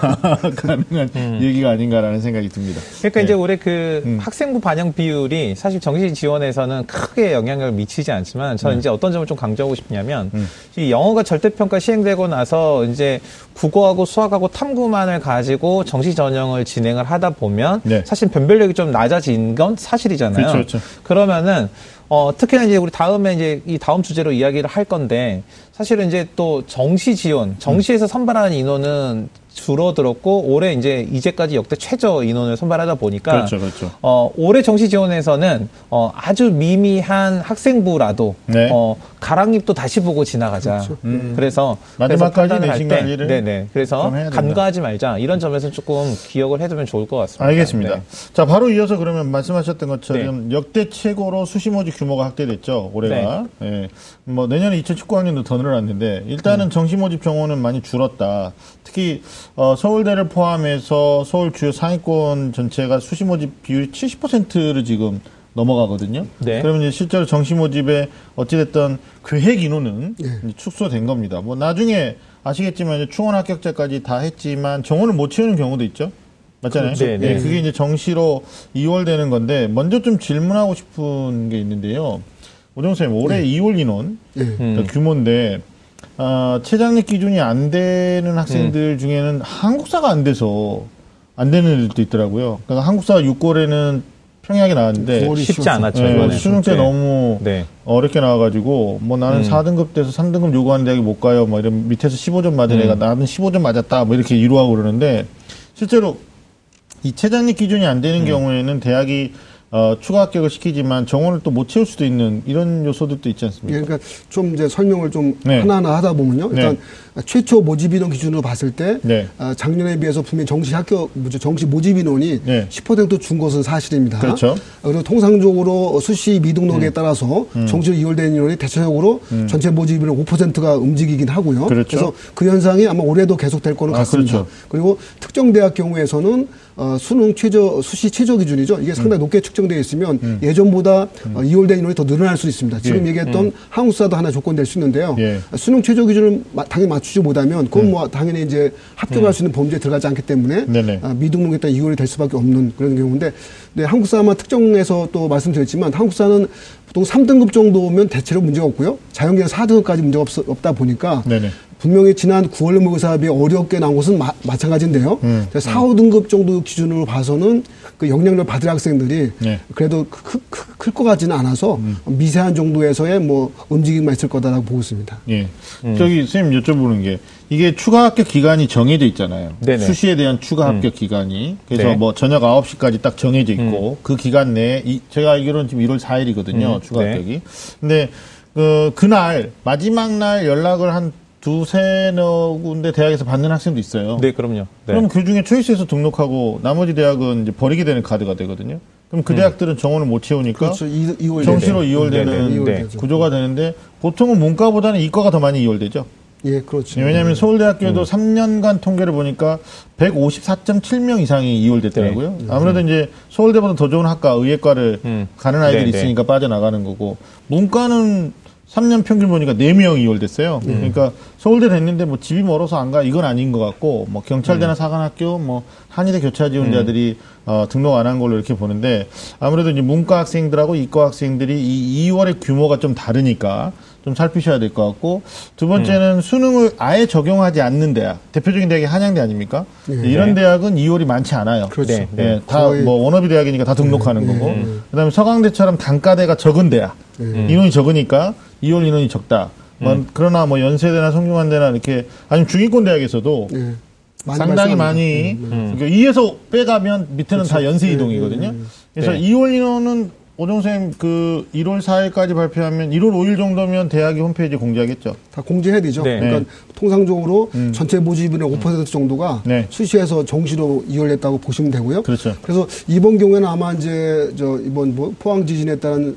Speaker 1: 가능한 얘기가 아닌가라는 생각이 듭니다.
Speaker 2: 그러니까
Speaker 1: 네.
Speaker 2: 이제 올해 그 학생부 반영 비율이 사실 정시 지원에서는 크게 영향을 미치지 않지만 저는
Speaker 1: 네.
Speaker 2: 이제 어떤 점을 좀 강조하고 싶냐면
Speaker 1: 음.
Speaker 2: 이 영어가 절대평가 시행되고 나서 이제 국어하고 수학하고 탐구만을 가지고 정시 전형을 진행을 하다 보면
Speaker 1: 네.
Speaker 2: 사실 변별력이 좀 낮아진 건 사실이잖아요.
Speaker 1: 그렇죠, 그렇죠.
Speaker 2: 그러면은 어, 특히나 이제 우리 다음에 이제 이 다음 주제로 이야기를 할 건데 사실은 이제 또 정시 지원, 정시에서 선발하는 인원은 줄어들었고 올해 이제 이제까지 역대 최저 인원을 선발하다 보니까
Speaker 1: 그렇죠, 그렇죠.
Speaker 2: 어, 올해 정시 지원에서는 어, 아주 미미한 학생부라도
Speaker 1: 네.
Speaker 2: 어, 가랑잎도 다시 보고 지나가자. 음. 그래서
Speaker 1: 마지막까지
Speaker 2: 그래서 판단을
Speaker 1: 내신 관리를
Speaker 2: 네네. 그래서. 간과하지 말자. 이런 점에서 조금 기억을 해두면 좋을 것 같습니다.
Speaker 1: 알겠습니다.
Speaker 2: 네.
Speaker 1: 자, 바로 이어서 그러면 말씀하셨던 것처럼 역대 최고로 수시 모집 규모가 확대됐죠, 올해가. 예. 뭐, 내년에 2019학년도 더 늘어났는데, 일단은
Speaker 2: 음.
Speaker 1: 정시 모집 정원은 많이 줄었다. 특히, 어, 서울대를 포함해서 서울 주요 상위권 전체가 수시 모집 비율이 70%를 지금 넘어가거든요.
Speaker 2: 네.
Speaker 1: 그러면 이제 실제로 정시 모집에 어찌됐든 계획 인원은
Speaker 3: 예.
Speaker 1: 이제 축소된 겁니다. 뭐, 나중에 아시겠지만 이제 충원 합격자까지 다 했지만 정원을 못 채우는 경우도 있죠. 맞잖아요.
Speaker 2: 그렇죠. 네, 네.
Speaker 1: 예, 그게 이제 정시로 2월 되는 건데 먼저 좀 질문하고 싶은 게 있는데요. 오정 선생님 올해 2월 인원
Speaker 3: 예.
Speaker 2: 음.
Speaker 1: 그러니까 규모인데 어, 최장력 기준이 안 되는 학생들
Speaker 2: 음.
Speaker 1: 중에는 한국사가 안 돼서 안 되는 애들도 있더라고요. 그러니까 한국사 6월에는 평이하게 나왔는데
Speaker 2: 쉽지. 않았죠.
Speaker 1: 예,
Speaker 2: 이번에.
Speaker 1: 수능 때
Speaker 2: 네.
Speaker 1: 너무
Speaker 2: 네.
Speaker 1: 어렵게 나와가지고 뭐 나는
Speaker 2: 음.
Speaker 1: 4등급 돼서 3등급 요구하는 대학에 못 가요. 뭐 이런 밑에서 15점 맞은
Speaker 2: 음.
Speaker 1: 애가 나는 15점 맞았다. 뭐 이렇게 이루하고 그러는데 실제로 이 최장력 기준이 안
Speaker 2: 음.
Speaker 1: 되는 경우에는 대학이 어, 추가 합격을 시키지만 정원을 또 못 채울 수도 있는 이런 요소들도 있지
Speaker 3: 예,
Speaker 1: 않습니까?
Speaker 3: 그러니까 좀 이제 설명을 좀
Speaker 1: 네.
Speaker 3: 하나하나 하다 보면요. 일단
Speaker 1: 네.
Speaker 3: 최초 모집 인원 기준으로 봤을 때
Speaker 1: 네.
Speaker 3: 아, 작년에 비해서 분명히 정시 합격, 정시 모집 인원이
Speaker 1: 네.
Speaker 3: 10%준 것은 사실입니다.
Speaker 1: 그렇죠. 음.
Speaker 3: 아, 그리고 통상적으로 수시 미등록에 따라서 정시로 이월된 인원이 대체적으로 전체 모집 인원 5%가 움직이긴 하고요.
Speaker 1: 음. 그렇죠.
Speaker 3: 래서그 현상이 아마 올해도 계속될 거는
Speaker 1: 아,
Speaker 3: 같습니다.
Speaker 1: 그렇죠.
Speaker 3: 그리고 특정 대학 경우에서는 어, 수능 최저 수시 최저 기준이죠. 이게
Speaker 1: 음.
Speaker 3: 상당히 높게 측정되어 있으면 예전보다 어, 이월된 인원이 더 늘어날 수 있습니다. 지금
Speaker 1: 예.
Speaker 3: 얘기했던 한국사도 하나 조건 될 수 있는데요.
Speaker 1: 예.
Speaker 3: 수능 최저 기준을 마- 당연히 맞추지 못하면 그건 뭐 당연히 이제 합격할 수 있는 범죄에 들어가지 않기 때문에. 아, 미등록에 따라 이월이 될 수밖에 없는 그런 경우인데 네, 한국사만 특정해서 또 말씀드렸지만 한국사는 보통 3등급 정도면 대체로 문제가 없고요. 자연계는 4등급까지 문제가 없, 없다 보니까
Speaker 1: 네네.
Speaker 3: 분명히 지난 9월 의무사업이 어렵게 나온 것은 마, 마찬가지인데요.
Speaker 1: 음,
Speaker 3: 4, 5등급 정도 기준으로 봐서는 그 영향력을 받을 학생들이
Speaker 1: 네.
Speaker 3: 그래도 클 것 같지는 않아서 미세한 정도에서의 뭐 움직임만 있을 거다라고 보고 있습니다.
Speaker 1: 예. 저기 선생님 여쭤보는 게 이게 추가 합격 기간이 정해져 있잖아요.
Speaker 2: 네네.
Speaker 1: 수시에 대한 추가 합격 기간이 그래서
Speaker 2: 네.
Speaker 1: 뭐 저녁 9시까지 딱 정해져 있고 그 기간 내에 이, 제가 알기로는 지금 1월 4일이거든요.
Speaker 2: 음,
Speaker 1: 추가
Speaker 2: 네.
Speaker 1: 합격이. 근데 그 그날 마지막 날 연락을 한 두세 군데 대학에서 받는 학생도 있어요.
Speaker 2: 네, 그럼요. 네.
Speaker 1: 그럼 그 중에 초이스에서 등록하고 나머지 대학은 이제 버리게 되는 카드가 되거든요. 그럼 그 대학들은 정원을 못 채우니까
Speaker 3: 그렇죠. 이, 이월
Speaker 1: 정시로. 이월되는
Speaker 2: 네네.
Speaker 3: 이월되죠.
Speaker 1: 구조가 되는데 보통은 문과보다는 이과가 더 많이 이월되죠.
Speaker 3: 예, 그렇죠.
Speaker 1: 왜냐하면 서울대학교도 3년간 통계를 보니까 154.7명 이상이 이월됐더라고요. 아무래도 이제 서울대보다 더 좋은 학과 의예과를
Speaker 2: 음.
Speaker 1: 가는 아이들이
Speaker 2: 네네.
Speaker 1: 있으니까 빠져나가는 거고 문과는 3년 평균 보니까 4명 이월됐어요. 그러니까 서울대 됐는데 뭐 집이 멀어서 안 가. 이건 아닌 것 같고 뭐 경찰대나 사관학교 뭐 한의대 교차 지원자들이 어, 등록 안 한 걸로 이렇게 보는데 아무래도 이제 문과 학생들하고 이과 학생들이 이 2월의 규모가 좀 다르니까 좀 살피셔야 될 것 같고 두 번째는 수능을 아예 적용하지 않는 대학 대표적인 대학이 한양대 아닙니까? 이런 대학은 2월이 많지 않아요.
Speaker 3: 그렇죠.
Speaker 2: 네,
Speaker 1: 예,
Speaker 3: 네.
Speaker 1: 다
Speaker 3: 거의-
Speaker 1: 뭐 워너비 대학이니까 다 등록하는 거고. 그다음에 서강대처럼 단과대가 적은 대학. 인원이 적으니까 2월 인원이 적다. 뭐 그러나 뭐 연세대나 성균관대나 이렇게 아니면 중위권 대학에서도
Speaker 3: 예. 많이
Speaker 1: 상당히. 많이
Speaker 2: 음.
Speaker 1: 그러니까 2에서 빼가면 밑에는 다 연세
Speaker 3: 네,
Speaker 1: 이동이거든요. 그래서
Speaker 2: 네.
Speaker 1: 2월 인원은 오정 선생님 그 1월 4일까지 발표하면 1월 5일 정도면 대학이 홈페이지에 공지하겠죠.
Speaker 3: 다 공지해야 되죠.
Speaker 2: 네.
Speaker 3: 그러니까 통상적으로 전체 모집인의 5% 정도가
Speaker 1: 네.
Speaker 3: 수시에서 정시로 이월했다고 보시면 되고요.
Speaker 1: 그렇죠.
Speaker 3: 그래서 이번 경우에는 아마 이제 저 이번 뭐 포항 지진에 따른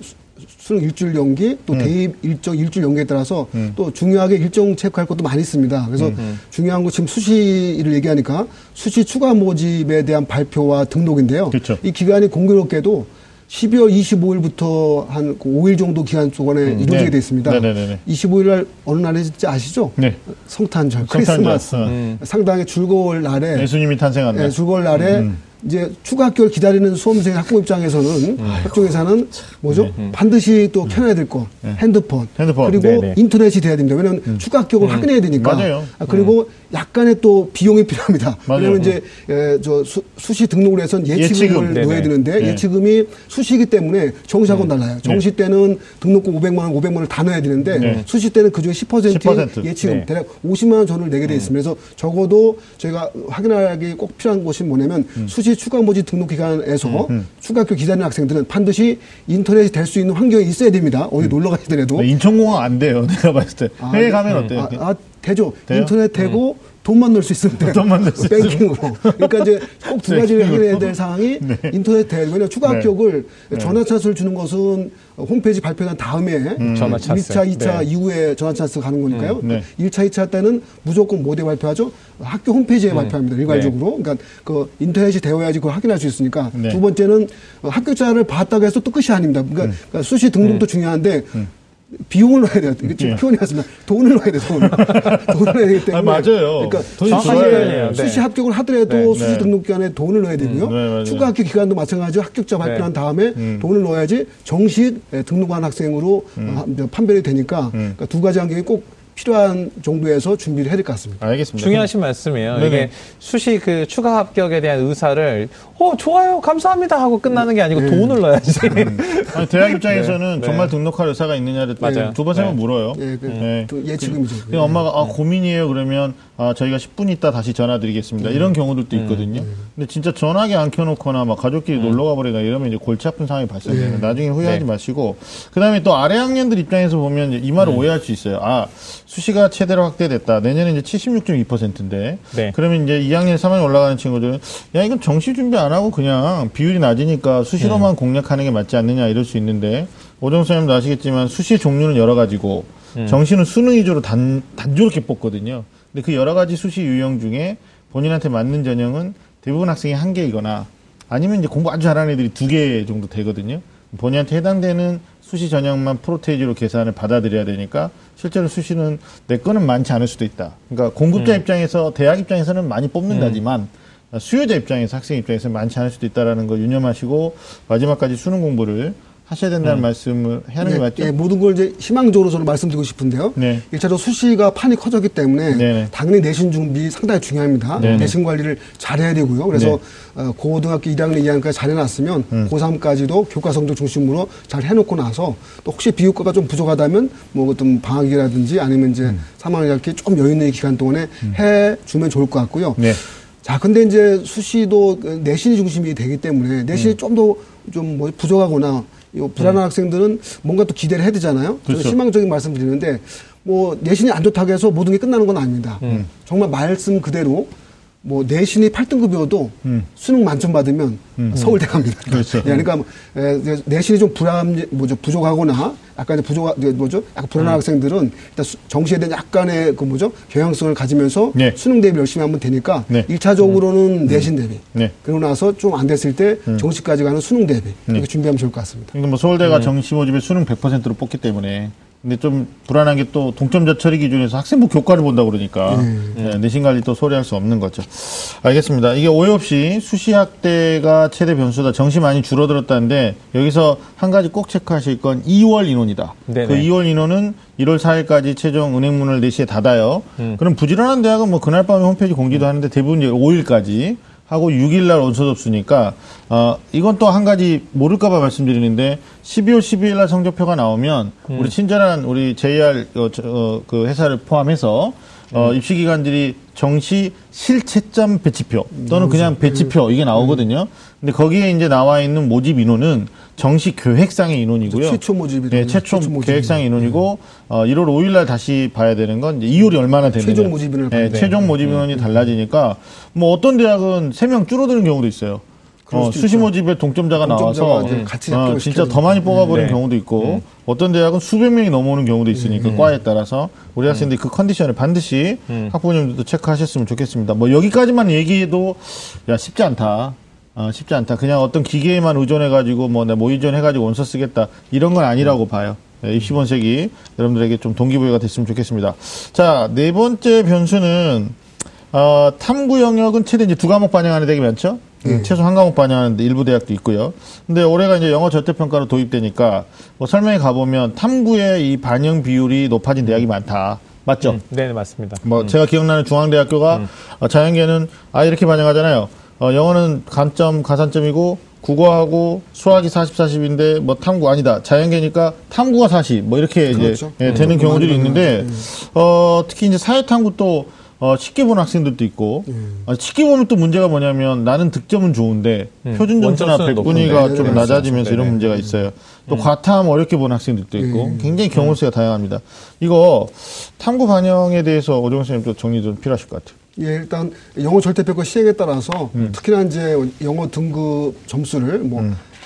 Speaker 3: 수- 수능 일주일 연기 또 대입 일정 일주일 연기에 따라서 또 중요하게 일정 체크할 것도 많이 있습니다. 그래서 중요한 거 지금 수시를 얘기하니까 수시 추가 모집에 대한 발표와 등록인데요.
Speaker 1: 그렇죠.
Speaker 3: 이 기간이 공교롭게도 12월 25일부터 한 5일 정도 기간 동안에 이루어지게
Speaker 1: 네.
Speaker 3: 돼 있습니다.
Speaker 1: 네네네네.
Speaker 3: 25일 날 어느 날인지 아시죠?
Speaker 1: 네.
Speaker 3: 성탄절,
Speaker 1: 성탄절.
Speaker 3: 크리스마스.
Speaker 1: 음.
Speaker 3: 상당히 즐거울 날에
Speaker 1: 예수님이 탄생한 날.
Speaker 3: 예, 즐거울 날에 이제 추가 학교를 기다리는 수험생 학부 입장에서는 학종에서는 뭐죠? 반드시 또 켜놔야 될 거, 핸드폰,
Speaker 1: 핸드폰.
Speaker 3: 그리고
Speaker 2: 네네.
Speaker 3: 인터넷이 돼야 됩니다. 왜냐하면 추가 합격을 확인해야 되니까.
Speaker 1: 맞아요.
Speaker 3: 아, 그리고 약간의 또 비용이 필요합니다.
Speaker 1: 맞아요.
Speaker 3: 왜냐하면 이제 에, 저 수, 수시 등록을 해서 예치금을
Speaker 1: 예치금.
Speaker 2: 네네.
Speaker 3: 넣어야 되는데
Speaker 1: 네.
Speaker 3: 예치금이 수시이기 때문에 정시하고 는 달라요. 정시 때는 등록금 500만 원, 500만 원을 다 넣어야 되는데
Speaker 1: 네.
Speaker 3: 수시 때는 그중에 10%의
Speaker 1: 10%.
Speaker 3: 예치금
Speaker 2: 네.
Speaker 3: 대략 50만 원 전을 내게 돼 있습니다. 그래서 적어도 저희가 확인하기 꼭 필요한 것이 뭐냐면 수시 추가 모집 등록 기간에서 추가 학교 기다리는 학생들은 반드시 인터넷이 될 수 있는 환경이 있어야 됩니다. 어디 놀러 가시더라도
Speaker 1: 네, 인천공항 안 돼요. 내가 봤을 때.
Speaker 3: 아,
Speaker 1: 해외
Speaker 3: 네.
Speaker 1: 가면 어때요?
Speaker 3: 아, 아, 되죠.
Speaker 1: 돼요?
Speaker 3: 인터넷 되고 돈만 넣을 수 있으면 돼요.
Speaker 1: 돈만 넣을 수
Speaker 3: 뱅킹으로. 그러니까 이제 꼭 두 가지를. 확인해야 될 사항이
Speaker 1: 네.
Speaker 3: 인터넷 왜냐면 추가
Speaker 1: 네.
Speaker 3: 합격을 전화 찬스를 주는 것은 홈페이지 발표한 다음에
Speaker 2: 전화 찬스.
Speaker 3: 1차, 2차
Speaker 2: 네.
Speaker 3: 이후에 전화 찬스 가는 거니까요.
Speaker 1: 음, 네.
Speaker 3: 1차, 2차 때는 무조건 뭐에 발표하죠? 학교 홈페이지에 발표합니다. 일괄적으로. 그러니까 그 인터넷이 되어야지 그걸 확인할 수 있으니까.
Speaker 1: 네.
Speaker 3: 두 번째는 어, 합격자를 봤다고 해서 또 끝이 아닙니다. 그러니까, 그러니까 수시 등록도 중요한데 비용을 넣어야 돼요. 이게 지금
Speaker 1: 예.
Speaker 3: 표현이 맞습니다. 돈을 넣어야 돼요, 돈을. 돈을 넣어야 되기 때문에.
Speaker 1: 아, 맞아요.
Speaker 3: 그러니까
Speaker 1: 돈이
Speaker 3: 수시,
Speaker 2: 돼요.
Speaker 3: 수시
Speaker 2: 네.
Speaker 3: 합격을 하더라도
Speaker 2: 네,
Speaker 3: 수시
Speaker 1: 네.
Speaker 3: 등록 기간에 돈을 넣어야 되고요.
Speaker 1: 네, 맞아요.
Speaker 3: 추가 합격 기간도 마찬가지로 합격자 발표한
Speaker 2: 네.
Speaker 3: 다음에 돈을 넣어야지 정식 예, 등록한 학생으로 어, 판별이 되니까 그러니까 두 가지 환경이 꼭 필요한 정도에서 준비를 해야 될 것 같습니다.
Speaker 1: 알겠습니다.
Speaker 2: 중요하신 말씀이에요.
Speaker 1: 네네.
Speaker 2: 이게 수시 그 추가 합격에 대한 의사를 어 좋아요 감사합니다 하고 끝나는 게 아니고 돈을 넣어야지.
Speaker 1: 아니, 대학 입장에서는
Speaker 2: 네.
Speaker 1: 정말 등록할 의사가 있느냐를
Speaker 2: 맞아요.
Speaker 1: 두 번, 세번
Speaker 2: 네.
Speaker 1: 물어요.
Speaker 3: 예, 그,
Speaker 1: 네.
Speaker 3: 또 예치금이죠.
Speaker 1: 그 엄마가 아, 고민이에요 그러면 아, 저희가 10분 있다 다시 전화드리겠습니다. 이런 경우들도 있거든요. 근데 진짜 전화기 안 켜놓거나 막 가족끼리 놀러 가버리거나 이러면 이제 골치 아픈 상황이 발생해요. 나중에 후회하지
Speaker 2: 네.
Speaker 1: 마시고 그다음에 또 아래 학년들 입장에서 보면 이제 이 말을 오해할 수 있어요. 아 수시가 최대로 확대됐다. 내년에 이제 76.2%인데
Speaker 2: 네.
Speaker 1: 그러면 이제 2학년, 3학년 올라가는 친구들은 야 이건 정시 준비 안 하고 그냥 비율이 낮으니까 수시로만 공략하는 게 맞지 않느냐 이럴 수 있는데 오정 선생님도 아시겠지만 수시의 종류는 여러 가지고 정시는 수능 위주로 단, 단조롭게 뽑거든요. 근데 그 여러 가지 수시 유형 중에 본인한테 맞는 전형은 대부분 학생이 한 개이거나 아니면 이제 공부 아주 잘하는 애들이 두 개 정도 되거든요. 본인한테 해당되는 수시 전형만 프로테이지로 계산을 받아들여야 되니까 실제로 수시는 내 거는 많지 않을 수도 있다. 그러니까 공급자 입장에서 대학 입장에서는 많이 뽑는다지만 수요자 입장에서 학생 입장에서 는 많지 않을 수도 있다라는 걸 유념하시고 마지막까지 수능 공부를 하셔야 된다는 말씀을 하는 게
Speaker 3: 예,
Speaker 1: 맞죠?
Speaker 3: 예, 모든 걸 이제 희망적으로 저는 말씀드리고 싶은데요.
Speaker 1: 네.
Speaker 3: 일차로 수시가 판이 커졌기 때문에
Speaker 1: 네네.
Speaker 3: 당연히 내신 준비 상당히 중요합니다.
Speaker 1: 네네.
Speaker 3: 내신 관리를 잘해야 되고요. 그래서
Speaker 1: 네.
Speaker 3: 어, 고등학교 1학년, 2학년까지 잘 해놨으면
Speaker 1: 음.
Speaker 3: 고3까지도 교과 성적 중심으로 잘 해놓고 나서 또 혹시 비교과가 좀 부족하다면 뭐 어떤 방학이라든지 아니면 이제
Speaker 1: 음.
Speaker 3: 3학년 이렇게 좀 여유 있는 기간 동안에 해주면 좋을 것 같고요.
Speaker 1: 네.
Speaker 3: 자, 근데 이제 수시도 그 내신이 중심이 되기 때문에
Speaker 1: 음.
Speaker 3: 내신이 좀더좀뭐 부족하거나 요 불안한 학생들은 뭔가 또 기대를 해야 되잖아요. 그래서
Speaker 1: 음. 그렇죠.
Speaker 3: 희망적인 말씀 드리는데 뭐 내신이 안 좋다고 해서 모든 게 끝나는 건 아닙니다.
Speaker 1: 음.
Speaker 3: 정말 말씀 그대로 뭐 내신이 8등급이어도 수능 만점 받으면 서울대 갑니다.
Speaker 1: 음. 그렇죠.
Speaker 3: 예, 그러니까 뭐, 에, 이제 내신이 좀 불안 뭐죠 부족하거나 약간 부족 뭐죠 약간 불안한 학생들은 일단 수- 정시에 대한 약간의 그 뭐죠 경향성을 가지면서
Speaker 1: 네.
Speaker 3: 수능 대비 열심히 하면 되니까
Speaker 1: 네.
Speaker 3: 일차적으로는 내신 대비
Speaker 1: 네.
Speaker 3: 그러고 나서 좀 안 됐을 때 정시까지 가는 수능 대비 이렇게 준비하면 좋을 것 같습니다.
Speaker 1: 그러니까 뭐 서울대가 정시 모집에 수능 100%로 뽑기 때문에 근데 좀 불안한 게 또 동점자 처리 기준에서 학생부 교과를 본다 그러니까 네, 내신 관리 또 소리할 수 없는 거죠. 알겠습니다. 이게 오해 없이 수시 학대가 최대 변수다. 정시 많이 줄어들었다는데 여기서 한 가지 꼭 체크하실 건 2월 인원이다.
Speaker 2: 네네.
Speaker 1: 그 2월 인원은 1월 4일까지 최종 은행문을 4시에 닫아요. 그럼 부지런한 대학은 뭐 그날 밤에 홈페이지 공지도 하는데 대부분 이제 5일까지 하고 6일날 원서 접수니까 어 이건 또 한 가지 모를까봐 말씀드리는데 12월 12일날 성적표가 나오면 우리 친절한 우리 JR 어, 저, 어, 그 회사를 포함해서 어, 입시 기관들이 정시 실채점 배치표 또는 그냥 배치표 이게 나오거든요. 근데 거기에 이제 나와 있는 모집 인원은 정시 계획상의 인원이고요.
Speaker 3: 최초 모집이라고
Speaker 1: 네, 최초
Speaker 3: 최초 모집.
Speaker 1: 계획상의 인원이고 어, 1월 5일 날 다시 봐야 되는 건 이제 2월이 얼마나 되느냐.
Speaker 3: 최종 모집 인원을
Speaker 1: 네. 최종 모집 인원이 달라지니까 뭐 어떤 대학은 3명 줄어드는 경우도 있어요. 어,
Speaker 3: 수도
Speaker 1: 수시
Speaker 3: 있죠.
Speaker 1: 모집에 동점자가,
Speaker 3: 동점자가
Speaker 1: 나와서
Speaker 3: 같이
Speaker 1: 어, 진짜 더 많이 뽑아버리는
Speaker 2: 네.
Speaker 1: 경우도 있고 어떤 대학은 수백 명이 넘어오는 경우도 있으니까 과에 따라서 우리 학생들이 그 컨디션을 반드시 학부모님들도 체크하셨으면 좋겠습니다. 뭐 여기까지만 얘기해도 야 쉽지 않다. 어, 쉽지 않다. 그냥 어떤 기계에만 의존해가지고 뭐내뭐 의존해가지고 원서 쓰겠다 이런 건 아니라고 봐요. 네, 입시 본색이 여러분들에게 좀 동기부여가 됐으면 좋겠습니다. 자, 네 번째 변수는 어, 탐구 영역은 최대 이제 두 과목 반영하는 대학이 많죠? 음, 최소 한 과목 반영하는데 일부 대학도 있고요. 근데 올해가 이제 영어 절대평가로 도입되니까 뭐 설명에 가보면 탐구의 이 반영 비율이 높아진 대학이 많다. 맞죠?
Speaker 2: 음, 네, 맞습니다.
Speaker 1: 뭐 제가 기억나는 중앙대학교가 어, 자연계는 아 이렇게 반영하잖아요. 어, 영어는 간점 가산점이고 국어하고 수학이 40, 40인데 뭐 탐구 아니다. 자연계니까 탐구가 40. 뭐 이렇게
Speaker 3: 그렇죠.
Speaker 1: 이제 예, 되는
Speaker 3: 음,
Speaker 1: 경우들이
Speaker 3: 많이
Speaker 1: 있는데 어, 특히 이제 사회탐구 또 어, 쉽게 보는 학생들도 있고 어, 쉽게 보면 또 문제가 뭐냐면 나는 득점은 좋은데 표준 점수나 백분위가
Speaker 3: 높은데.
Speaker 1: 좀 낮아지면서
Speaker 2: 네네.
Speaker 1: 이런 문제가 있어요. 또 과탐 어렵게 보는 학생들도 있고 굉장히 경우 수가 다양합니다. 이거 탐구 반영에 대해서 오정훈 선생님 또 정리 좀 필요하실 것 같아요.
Speaker 3: 예, 일단 영어 절대평가 시행에 따라서
Speaker 1: 음.
Speaker 3: 특히나 이제 영어 등급 점수를 뭐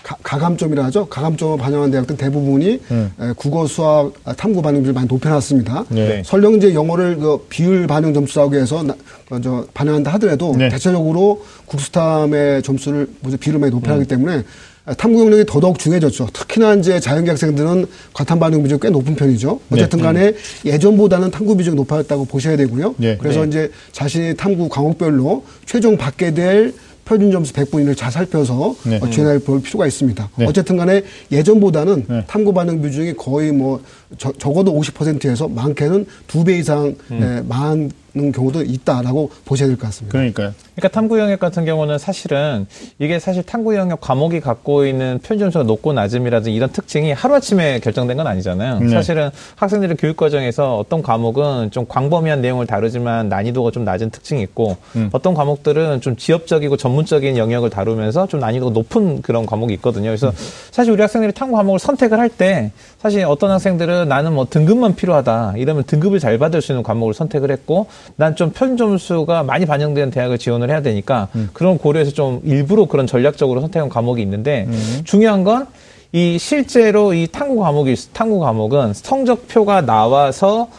Speaker 3: 가, 가감점이라 하죠. 가감점을 반영한 대학들 대부분이
Speaker 1: 음.
Speaker 3: 에, 국어, 수학, 아, 탐구 반영률을 많이 높여놨습니다.
Speaker 1: 네.
Speaker 3: 설령 이제 영어를 그 비율 반영 점수라고 해서 나, 어, 저 반영한다 하더라도
Speaker 1: 네.
Speaker 3: 대체적으로 국수탐의 점수를 비율을 많이
Speaker 1: 음.
Speaker 3: 높여하기 때문에 아, 탐구 경력이 더더욱 중요해졌죠. 특히나 이제 자연계 학생들은 과탐 반영 비중이 꽤 높은 편이죠.
Speaker 1: 네.
Speaker 3: 어쨌든 간에 예전보다는 탐구 비중이 높아졌다고 보셔야 되고요.
Speaker 1: 네.
Speaker 3: 그래서
Speaker 1: 네.
Speaker 3: 이제 자신의 탐구 과목별로 최종 받게 될 표준 점수 100분위를 잘 살펴서
Speaker 1: 네.
Speaker 3: 어, 진행해 볼 필요가 있습니다.
Speaker 1: 네.
Speaker 3: 어쨌든 간에 예전보다는
Speaker 1: 네.
Speaker 3: 탐구 반응 비중이 거의 뭐 저, 적어도 50%에서 많게는 두 배 이상
Speaker 1: 음.
Speaker 3: 에, 많 은 경우도 있다라고 보셔야 될 것 같습니다.
Speaker 1: 그러니까요.
Speaker 2: 그러니까 탐구 영역 같은 경우는 사실은 이게 사실 탐구 영역 과목이 갖고 있는 표준 점수가 높고 낮음이라든 이런 특징이 하루아침에 결정된 건 아니잖아요.
Speaker 1: 네.
Speaker 2: 사실은 학생들의 교육 과정에서 어떤 과목은 좀 광범위한 내용을 다루지만 난이도가 좀 낮은 특징이 있고
Speaker 1: 음.
Speaker 2: 어떤 과목들은 좀 지엽적이고 전문적인 영역을 다루면서 좀 난이도가 높은 그런 과목이 있거든요. 그래서 사실 우리 학생들이 탐구 과목을 선택을 할 때 사실 어떤 학생들은 나는 뭐 등급만 필요하다. 이러면 등급을 잘 받을 수 있는 과목을 선택을 했고 난좀 표준 점수가 많이 반영된 대학을 지원을 해야 되니까 그런 고려해서 좀 일부러 그런 전략적으로 선택한 과목이 있는데 중요한 건이 실제로 이 탐구 과목이 탐구 과목은 성적표가 나와서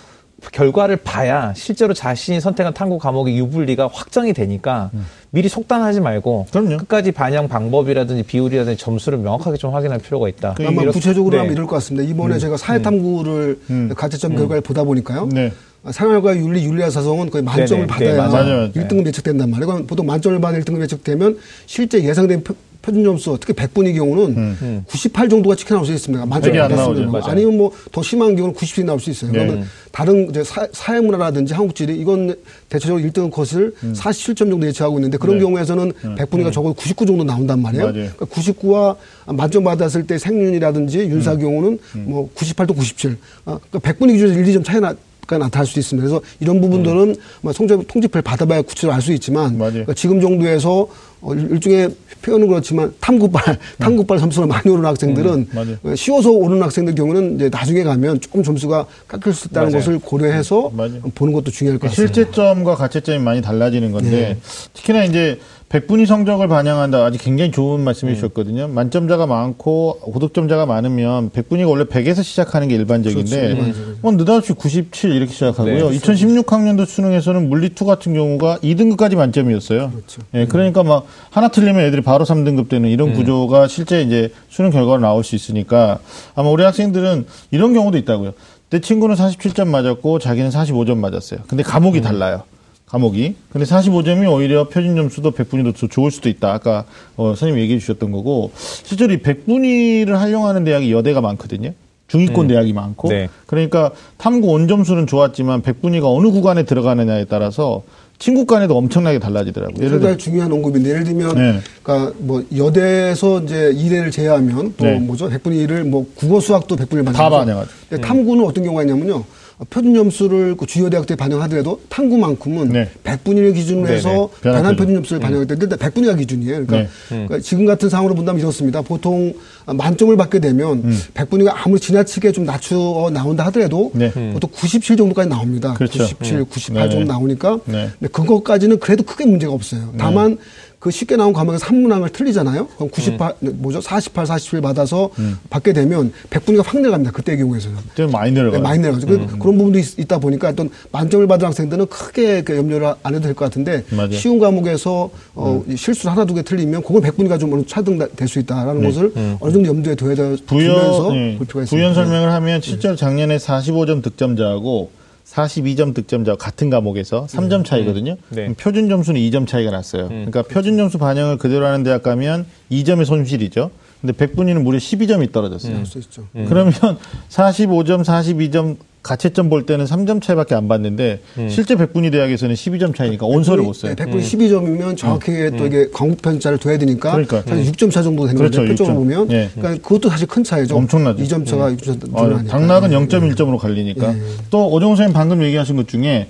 Speaker 2: 결과를 봐야 실제로 자신이 선택한 탐구 과목의 유불리가 확정이 되니까 미리 속단하지 말고
Speaker 1: 그럼요.
Speaker 2: 끝까지 반영 방법이라든지 비율이라든지 점수를 명확하게 좀 확인할 필요가 있다.
Speaker 1: 그
Speaker 3: 아마
Speaker 1: 이렇게-
Speaker 3: 구체적으로
Speaker 2: 네.
Speaker 3: 하면 이럴 것 같습니다. 이번에 제가 사회탐구를
Speaker 1: 음.
Speaker 3: 가채점 결과를 보다 보니까요.
Speaker 1: 네.
Speaker 3: 아, 생활과 윤리, 윤리와 사성은 거의 만점을
Speaker 2: 네네. 네,
Speaker 3: 받아야.
Speaker 2: 맞아요.
Speaker 3: 1등급 예측된단 말이에요. 보통 만점을 받은 1등급 예측되면 실제 예상된 표, 준 점수, 특히 100분의 경우는 98 정도가 찍혀 나올 수 있습니다. 만점이
Speaker 1: 안. 나오죠.
Speaker 2: 맞아요.
Speaker 3: 아니면 뭐 더 심한 경우는 90이 나올 수 있어요.
Speaker 1: 네.
Speaker 3: 그러면 다른 이제 사, 사회 문화라든지 한국지리 이건 대체적으로 1등 컷을 47점 정도 예측하고 있는데 그런
Speaker 1: 네.
Speaker 3: 경우에서는 100분위가 적어도 99 정도 나온단 말이에요. 그러니까 99와 만점 받았을 때 생윤이라든지 윤사
Speaker 1: 음.
Speaker 3: 경우는 뭐 98도 97. 아, 그러니까 100분위 기준에서 1, 2점 차이 나. 가 나타날 수도 있습니다. 그래서 이런 부분들은 뭐 성적 통지표를 받아봐야 구체적으로 알 수 있지만
Speaker 1: 음.
Speaker 3: 그러니까 지금 정도에서 어, 일- 일종의 표현은 그렇지만 탐구발 탐구발 점수가 많이 오르는 학생들은
Speaker 1: 음.
Speaker 3: 어, 쉬워서 오르는 학생들 경우는 이제 나중에 가면 조금 점수가 깎일 수 있다는
Speaker 2: 맞아요.
Speaker 3: 것을 고려해서
Speaker 1: 음, 맞아요.
Speaker 3: 보는 것도 중요할 것 같습니다.
Speaker 1: 실제점과 가채점이 많이 달라지는 건데
Speaker 3: 네.
Speaker 1: 특히나 이제 백분위 성적을 반영한다. 아주 굉장히 좋은 말씀해 주셨거든요. 만점자가 많고 고득점자가 많으면 백분위가 원래 100에서 시작하는 게 일반적인데
Speaker 3: 그렇죠.
Speaker 1: 뭐 느닷없이 97 이렇게 시작하고요.
Speaker 2: 네.
Speaker 1: 2016학년도 수능에서는 물리2 같은 경우가 2등급까지 만점이었어요.
Speaker 3: 그렇죠.
Speaker 1: 예, 그러니까 막 하나 틀리면 애들이 바로 3등급 되는 이런 구조가 실제 이제 수능 결과로 나올 수 있으니까 아마 우리 학생들은 이런 경우도 있다고요. 내 친구는 47점 맞았고 자기는 45점 맞았어요. 근데 과목이 달라요. 과목이. 근데 45점이 오히려 표준 점수도 100분위도 더 좋을 수도 있다. 아까 어, 선생님 얘기해 주셨던 거고 실제로 이 100분위를 활용하는 대학이 여대가 많거든요. 중위권 대학이 많고
Speaker 2: 네.
Speaker 1: 그러니까 탐구 온 점수는 좋았지만 100분위가 어느 구간에 들어가느냐에 따라서 친구 간에도 엄청나게 달라지더라고요. 예를 들어
Speaker 3: 상당히 중요한 언급인데 예를 들면
Speaker 1: 네.
Speaker 3: 그러니까 뭐 여대에서 이제 이례를 제외하면 또
Speaker 1: 네.
Speaker 3: 뭐죠? 100분의 1을 뭐 국어 수학도 100분의
Speaker 1: 1다
Speaker 3: 반영하죠. 탐구는 어떤 경우가 있냐면요. 표준 점수를 그 주요 대학들이 반영하더라도 탐구만큼은
Speaker 1: 네.
Speaker 3: 100분위를 기준으로. 해서
Speaker 1: 변환 표준.
Speaker 3: 점수를 반영할 때 일단 100분위가 기준이에요. 그러니까,
Speaker 1: 네.
Speaker 3: 그러니까 지금 같은 상황으로 본다면 이렇습니다. 보통 만점을 받게 되면
Speaker 1: 음.
Speaker 3: 100분위가 아무리 지나치게 좀 낮추어 나온다 하더라도
Speaker 1: 네.
Speaker 3: 보통 97 정도까지 나옵니다.
Speaker 1: 그렇죠.
Speaker 3: 97,
Speaker 1: 음.
Speaker 3: 98
Speaker 1: 네네.
Speaker 3: 정도 나오니까
Speaker 1: 네.
Speaker 3: 근데 그것까지는 그래도 크게 문제가 없어요. 다만 그 쉽게 나온 과목에서 3문항을 틀리잖아요. 그럼 98, 뭐죠? 48, 47 받아서 받게 되면 100분위가 확 내려갑니다. 그때 경우에서는.
Speaker 1: 좀 많이
Speaker 3: 네,
Speaker 1: 내려가요.
Speaker 3: 많이 내려가죠. 그- 그런 부분도 있, 다 보니까 어떤 만점을 받은 학생들은 크게 그 염려를 안 해도 될 것 같은데
Speaker 1: 맞아요.
Speaker 3: 쉬운 과목에서 어, 실수를 하나 두 개 틀리면 그건 100분위가 좀 차등될 수 있다라는 것을 어느 정도 염두에 둬야 돼- 두면서
Speaker 1: 부연, 예. 부연 설명을 하면 실제로 작년에 45점 득점자하고 42점 득점자와 같은 과목에서 3점 차이거든요.
Speaker 2: 네.
Speaker 1: 그럼 표준 점수는 2점 차이가 났어요. 그러니까 표준 점수 반영을 그대로 하는 대학 가면 2점의 손실이죠. 근데 백분위는 무려 12점이 떨어졌어요.
Speaker 3: 있죠.
Speaker 1: 그러면 45점, 42점 가채점 볼 때는 3점 차이밖에 안 받는데 실제 백분위 대학에서는 12점 차이니까 온서를 못 써요.
Speaker 3: 네, 100분이 12점이면 정확하게 또 이게 광고 편차를 둬야 되니까
Speaker 1: 그러니까.
Speaker 3: 사실 6점 차 정도 되는
Speaker 1: 그렇죠,
Speaker 3: 거죠. 표적으로
Speaker 1: 6점.
Speaker 3: 보면.
Speaker 1: 예.
Speaker 3: 그러니까 그것도 사실 큰 차이죠.
Speaker 1: 엄청나죠.
Speaker 3: 2점 차가 6점 차
Speaker 1: 어,
Speaker 3: 늘어나니까.
Speaker 1: 당락은
Speaker 3: 예.
Speaker 1: 0.1점으로 갈리니까.
Speaker 3: 예.
Speaker 1: 또 오정호 선생님 방금 얘기하신 것 중에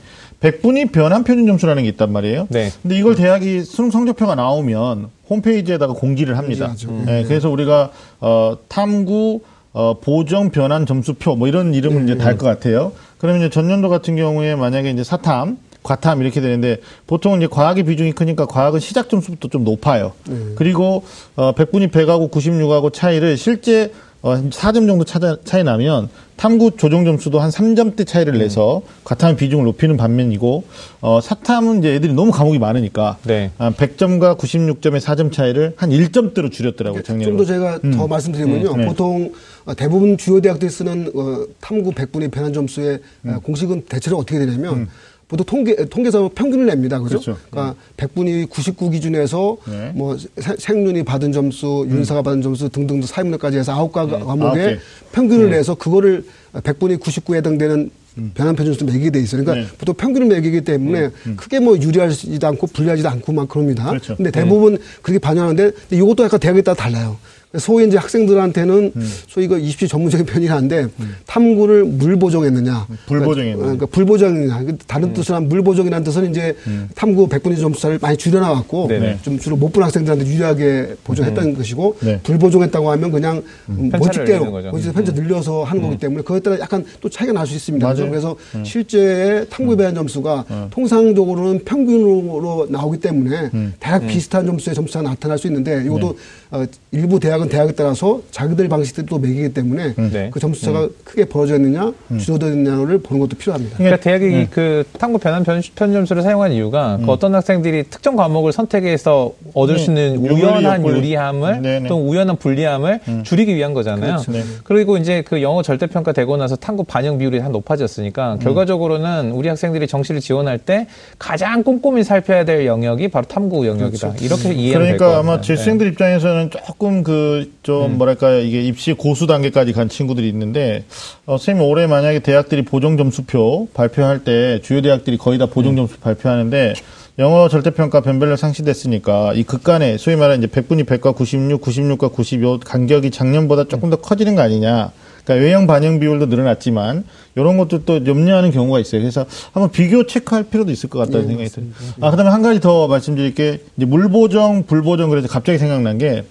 Speaker 1: 백분위 변환 표준 점수라는 게 있단 말이에요.
Speaker 2: 네.
Speaker 1: 근데 이걸 대학이 수능 성적표가 나오면 홈페이지에다가 공지를 합니다.
Speaker 3: 공지하죠.
Speaker 1: 예, 그래서 우리가 어, 탐구 어, 보정 변환 점수표 뭐 이런 이름을 이제 달 것 같아요. 그러면 이제 전년도 같은 경우에 만약에 이제 사탐 과탐 이렇게 되는데 보통 이제 과학의 비중이 크니까 과학은 시작 점수부터 좀 높아요. 그리고 어 100분이 100하고 96하고 차이를 실제 어 4점 정도 차자, 차이 나면 탐구 조정 점수도 한 3점대 차이를 내서 과탐의 비중을 높이는 반면이고 어 사탐은 이제 애들이 너무 과목이 많으니까
Speaker 2: 네.
Speaker 1: 아, 100점과 96점의 4점 차이를 한 1점대로 줄였더라고요, 작년에.
Speaker 3: 좀 더 제가 더 말씀드리면요.
Speaker 1: 네.
Speaker 3: 보통 어, 대부분 주요 대학들이 쓰는 어, 탐구 100분의 변환 점수의
Speaker 1: 음.
Speaker 3: 어, 공식은 대체로 어떻게 되냐면 보통 통계 통계에서 평균을 냅니다. 그죠?
Speaker 1: 그렇죠.
Speaker 3: 러니까 100분이 99 기준에서
Speaker 1: 네. 음.
Speaker 3: 뭐 세- 생륜이 받은 점수, 윤사가 받은 점수 등등등 사입문까지 해서 아홉 가
Speaker 1: 개.
Speaker 3: 과목에 평균을 내서 그거를 100분이 99에 해당되는 변환 표준수 매기게 돼 있어요. 그러니까
Speaker 1: 음. 네.
Speaker 3: 보통 평균을 매기기 때문에 크게 뭐 유리하지도 않고 불리하지도 않고 막 그럽니다.
Speaker 1: 그렇죠.
Speaker 3: 근데 대부분 그렇게 반영하는데 이것도 약간 대학에 따라 달라요. 소위 이제 학생들한테는
Speaker 1: 음.
Speaker 3: 소위 이거 20시 전문적인 표현이 한데 탐구를 물 보정했느냐,
Speaker 1: 불 보정했느냐.
Speaker 3: 그러니까 불 보정이냐. 그 다른 뜻으로 하면 물 보정이라는 뜻은 이제 탐구 100분위 점수를 많이 줄여나왔고
Speaker 2: 네네.
Speaker 3: 좀 주로 못 본 학생들한테 유리하게 보정했던 것이고
Speaker 1: 네.
Speaker 3: 불 보정했다고 하면 그냥 음,
Speaker 2: 거죠.
Speaker 3: 멋집대로 편차 늘려서 하는 거기 때문에 그것에 따라 약간 또 차이가 날 수 있습니다.
Speaker 1: 맞아요.
Speaker 3: 그래서 실제 탐구 배한 점수가 통상적으로는 평균으로 나오기 때문에 대학 비슷한 점수의 점수가 나타날 수 있는데 이것도 어, 일부 대학은 대학에 따라서 자기들 방식들이 또 매기기 때문에
Speaker 2: 네.
Speaker 3: 그 점수차가 크게 벌어져 있느냐 줄어들느냐를 보는 것도 필요합니다.
Speaker 2: 그러니까 대학이 그 탐구 변환 편, 편 점수를 사용한 이유가 그 어떤 학생들이 특정 과목을 선택해서 얻을 수 있는
Speaker 1: 네.
Speaker 2: 우연한
Speaker 1: 유리,
Speaker 2: 유리함을
Speaker 1: 네네.
Speaker 2: 또 우연한 불리함을 줄이기 위한 거잖아요.
Speaker 1: 그렇죠. 네.
Speaker 2: 그리고 이제 그 영어 절대평가 되고 나서 탐구 반영 비율이 한 높아졌으니까 결과적으로는 우리 학생들이 정시를 지원할 때 가장 꼼꼼히 살펴야 될 영역이 바로 탐구 영역이다. 이렇게 이해하면 될것
Speaker 1: 그러니까
Speaker 2: 같아요.
Speaker 1: 아마 제
Speaker 2: 네.
Speaker 1: 수생들 입장에서는 조금 그 좀 뭐랄까요? 이게 입시 고수 단계까지 간 친구들이 있는데 어, 선생님 올해 만약에 대학들이 보정 점수표 발표할 때 주요 대학들이 거의 다 보정 점수 발표하는데 영어 절대평가 변별력 상시됐으니까 이 극간에 소위 말하는 이제 100분이 100과 96, 96과 95 간격이 작년보다 조금 더 커지는 거 아니냐. 그러니까 외형 반영 비율도 늘어났지만 이런 것들도 염려하는 경우가 있어요. 그래서 한번 비교 체크할 필요도 있을 것 같다는 생각이 들어요. 아 그다음에 한 가지 더 말씀드릴 게 이제 물보정, 불보정 그래서 갑자기 생각난 게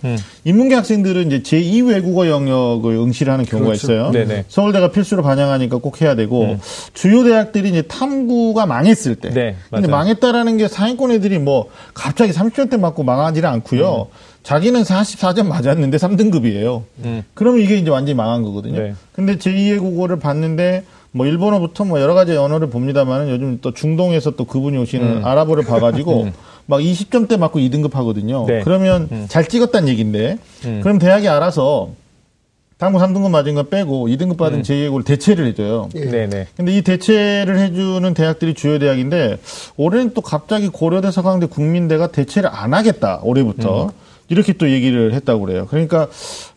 Speaker 1: 인문계 학생들은 이제 제2 외국어 영역을 응시를 하는 경우가
Speaker 3: 그렇죠.
Speaker 1: 있어요.
Speaker 2: 네네.
Speaker 1: 서울대가 필수로 반영하니까 꼭 해야 되고 주요 대학들이 이제 탐구가 망했을 때,
Speaker 2: 네,
Speaker 1: 근데. 망했다라는 게 상위권 애들이 뭐 갑자기 30점대 맞고 망하지는 않고요. 자기는 44점 맞았는데 3등급이에요. 그러면 이게 이제 완전히 망한 거거든요.
Speaker 2: 네.
Speaker 1: 근데 제2의 국어를 봤는데 뭐 일본어부터 뭐 여러 가지 언어를 봅니다만은 요즘 또 중동에서 또 그분이 오시는 아랍어를 봐가지고 막 20점대 맞고 2등급 하거든요.
Speaker 2: 네.
Speaker 1: 그러면 잘 찍었다는 얘기인데 그럼 대학이 알아서 당구 3등급 맞은 거 빼고 2등급 받은 제2의 국어를 대체를 해줘요.
Speaker 3: 예.
Speaker 2: 네네.
Speaker 1: 근데 이 대체를 해주는 대학들이 주요 대학인데 올해는 또 갑자기 고려대, 서강대, 국민대가 대체를 안 하겠다 올해부터 이렇게 또 얘기를 했다고 그래요. 그러니까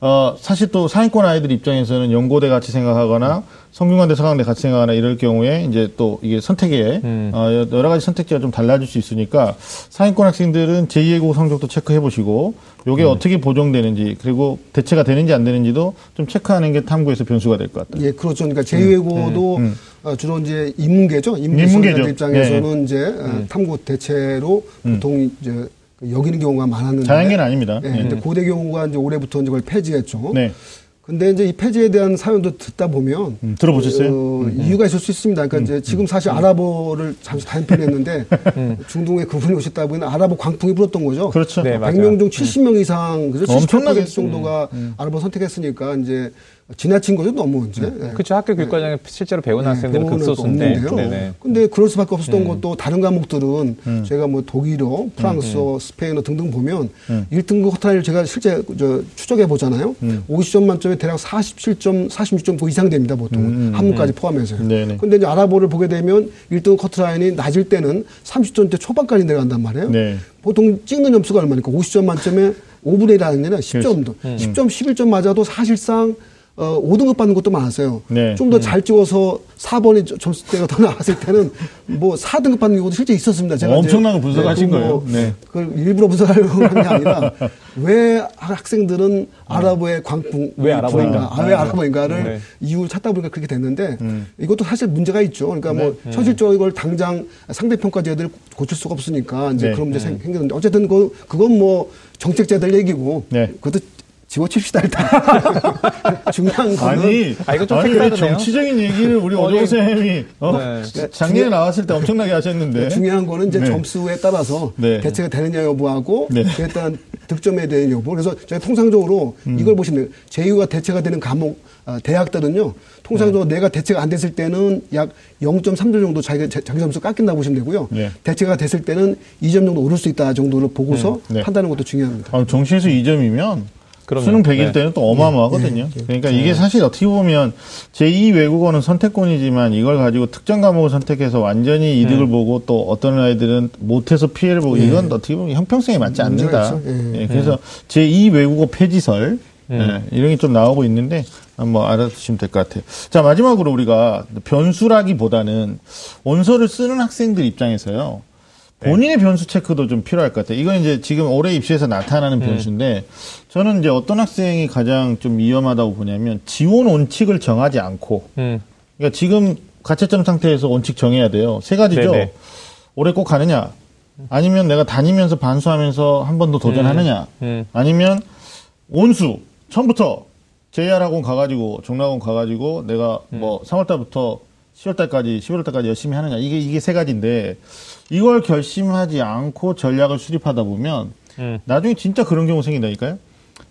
Speaker 1: 어 사실 또 상위권 아이들 입장에서는 연고대 같이 생각하거나 성균관대, 서강대 같이 생각하나 이럴 경우에 이제 또 이게 선택에 어, 여러 가지 선택지가 좀 달라질 수 있으니까 상위권 학생들은 제2의 국어 성적도 체크해 보시고 요게 어떻게 보정되는지 그리고 대체가 되는지 안 되는지도 좀 체크하는 게 탐구에서 변수가 될 것 같다.
Speaker 3: 예, 그렇죠. 그러니까 제2외고도 어, 주로 이제 인문계죠. 인문계
Speaker 1: 음,
Speaker 3: 입장에서는 이제 어, 탐구 대체로 보통 이제 그 여기는 경우가 많았는데.
Speaker 1: 자연계는 아닙니다.
Speaker 3: 예,
Speaker 1: 네.
Speaker 3: 근데 고대 경우가 이제 올해부터 이제 그걸 폐지했죠.
Speaker 1: 네.
Speaker 3: 근데 이제 이 폐지에 대한 사연도 듣다 보면
Speaker 1: 음, 들어보셨어요?
Speaker 3: 어, 이유가 있을 수 있습니다. 그러니까 이제 지금 사실 아랍어를 잠시 단편했는데 중동에 그분이 오셨다 보니 아랍어 광풍이 불었던 거죠.
Speaker 1: 그렇죠.
Speaker 2: 네, 맞아요.
Speaker 3: 100명 중 70명 이상 그죠?
Speaker 1: 엄청나게
Speaker 3: 78% 정도가 아랍어 선택했으니까 이제 지나친 거죠 너무 이제. 예.
Speaker 2: 그렇죠. 학교 교육과정에 실제로 배운
Speaker 3: 네,
Speaker 2: 학생들은 극소수인데.
Speaker 3: 없는데요.
Speaker 2: 네네.
Speaker 3: 근데 그럴 수밖에 없었던
Speaker 2: 음.
Speaker 3: 것도 다른 과목들은 제가 뭐 독일어, 프랑스어, 스페인어 등등 보면 1등급 커트라인을 제가 실제 저 추적해 보잖아요. 50점 만점에 대략 47점, 46점 그 이상 됩니다 보통 한문까지 포함해서요.
Speaker 1: 네네.
Speaker 3: 근데 이제 아랍어를 보게 되면 1등급 커트라인이 낮을 때는 30점대 초반까지 내려간단 말이에요.
Speaker 1: 네.
Speaker 3: 보통 찍는 점수가 얼마니까 50점 만점에 5분의 1이라는 게 10점도.
Speaker 2: 음.
Speaker 3: 10점, 11점 맞아도 사실상 어, 5등급 받는 것도 많았어요.
Speaker 1: 네.
Speaker 3: 좀더 잘 찍어서 4번이 점수대가 더 나왔을 때는 뭐 4등급 받는 경우도 실제 있었습니다. 제가 이제
Speaker 1: 엄청나게 분석하신
Speaker 3: 그거
Speaker 1: 거예요. 네.
Speaker 3: 그걸 일부러 분석하려고 하는 게 아니라 왜 학생들은 아랍어의 광풍
Speaker 2: 왜 아랍어인가?
Speaker 3: 아, 왜 아랍어인가를
Speaker 2: 네.
Speaker 3: 이유를 찾다 보니까 그렇게 됐는데
Speaker 1: 음.
Speaker 3: 이것도 사실 문제가 있죠. 그러니까 뭐
Speaker 2: 네.
Speaker 3: 현실적으로 이걸 당장 상대평가제들 고칠 수가 없으니까 이제
Speaker 1: 네.
Speaker 3: 그런 문제 생- 생기는데 어쨌든 그 그건 뭐 정책자들 얘기고
Speaker 1: 네.
Speaker 3: 그것도 집어칩시다 일단 중요한 거는
Speaker 1: 아니,
Speaker 2: 아, 이거 좀
Speaker 1: 아니 왜
Speaker 2: 색다르네요.
Speaker 1: 정치적인 얘기를 우리
Speaker 2: 어,
Speaker 1: 오정호
Speaker 2: 네.
Speaker 1: 선생님이 어?
Speaker 2: 네.
Speaker 1: 작년에 나왔을 때 엄청나게 하셨는데
Speaker 3: 중요한 거는 이제
Speaker 1: 네.
Speaker 3: 점수에 따라서
Speaker 1: 네.
Speaker 3: 대체가 되느냐 여부하고
Speaker 1: 네.
Speaker 3: 그에 따른 득점에 대한 여부. 그래서 제가 통상적으로
Speaker 1: 음.
Speaker 3: 이걸 보시면 제휴가 대체가 되는 과목 아, 대학들은요. 통상적으로
Speaker 1: 네.
Speaker 3: 내가 대체가 안 됐을 때는 약 0.3점 정도 자기 자기 점수 깎인다 고 보시면 되고요.
Speaker 1: 네.
Speaker 3: 대체가 됐을 때는 2점 정도 오를 수 있다 정도를 보고서
Speaker 1: 네.
Speaker 3: 판단하는 것도 중요합니다.
Speaker 1: 아, 정시에서 2점이면
Speaker 2: 그럼요.
Speaker 1: 수능 100일
Speaker 2: 네.
Speaker 1: 때는 또 어마어마하거든요. 그러니까 이게 사실 어떻게 보면 제2 외국어는 선택권이지만 이걸 가지고 특정 과목을 선택해서 완전히 이득을 보고 또 어떤 아이들은 못해서 피해를 보고 이건 어떻게 보면 형평성에 맞지
Speaker 3: 문제가
Speaker 1: 않는다.
Speaker 3: 예,
Speaker 1: 그래서 제2 외국어 폐지설 예, 이런 게 좀 나오고 있는데 한번 알아두시면 될 것 같아요. 자 마지막으로 우리가 변수라기보다는 원서를 쓰는 학생들 입장에서요. 본인의 변수 체크도 좀 필요할 것 같아요. 이건 이제 지금 올해 입시에서 나타나는 변수인데 저는 이제 어떤 학생이 가장 좀 위험하다고 보냐면 지원 원칙을 정하지 않고
Speaker 2: 음.
Speaker 1: 그러니까 지금 가채점 상태에서 원칙 정해야 돼요. 세 가지죠.
Speaker 2: 네네.
Speaker 1: 올해 꼭 가느냐 아니면 내가 다니면서 반수하면서 한 번 더 도전하느냐
Speaker 2: 음.
Speaker 1: 아니면 온수 처음부터 JR학원 가가지고 종락원 가가지고 내가 뭐 3월달부터 10월달까지 11월달까지 열심히 하느냐 이게 이게 세 가지인데 이걸 결심하지 않고 전략을 수립하다 보면
Speaker 2: 음.
Speaker 1: 나중에 진짜 그런 경우 생긴다니까요.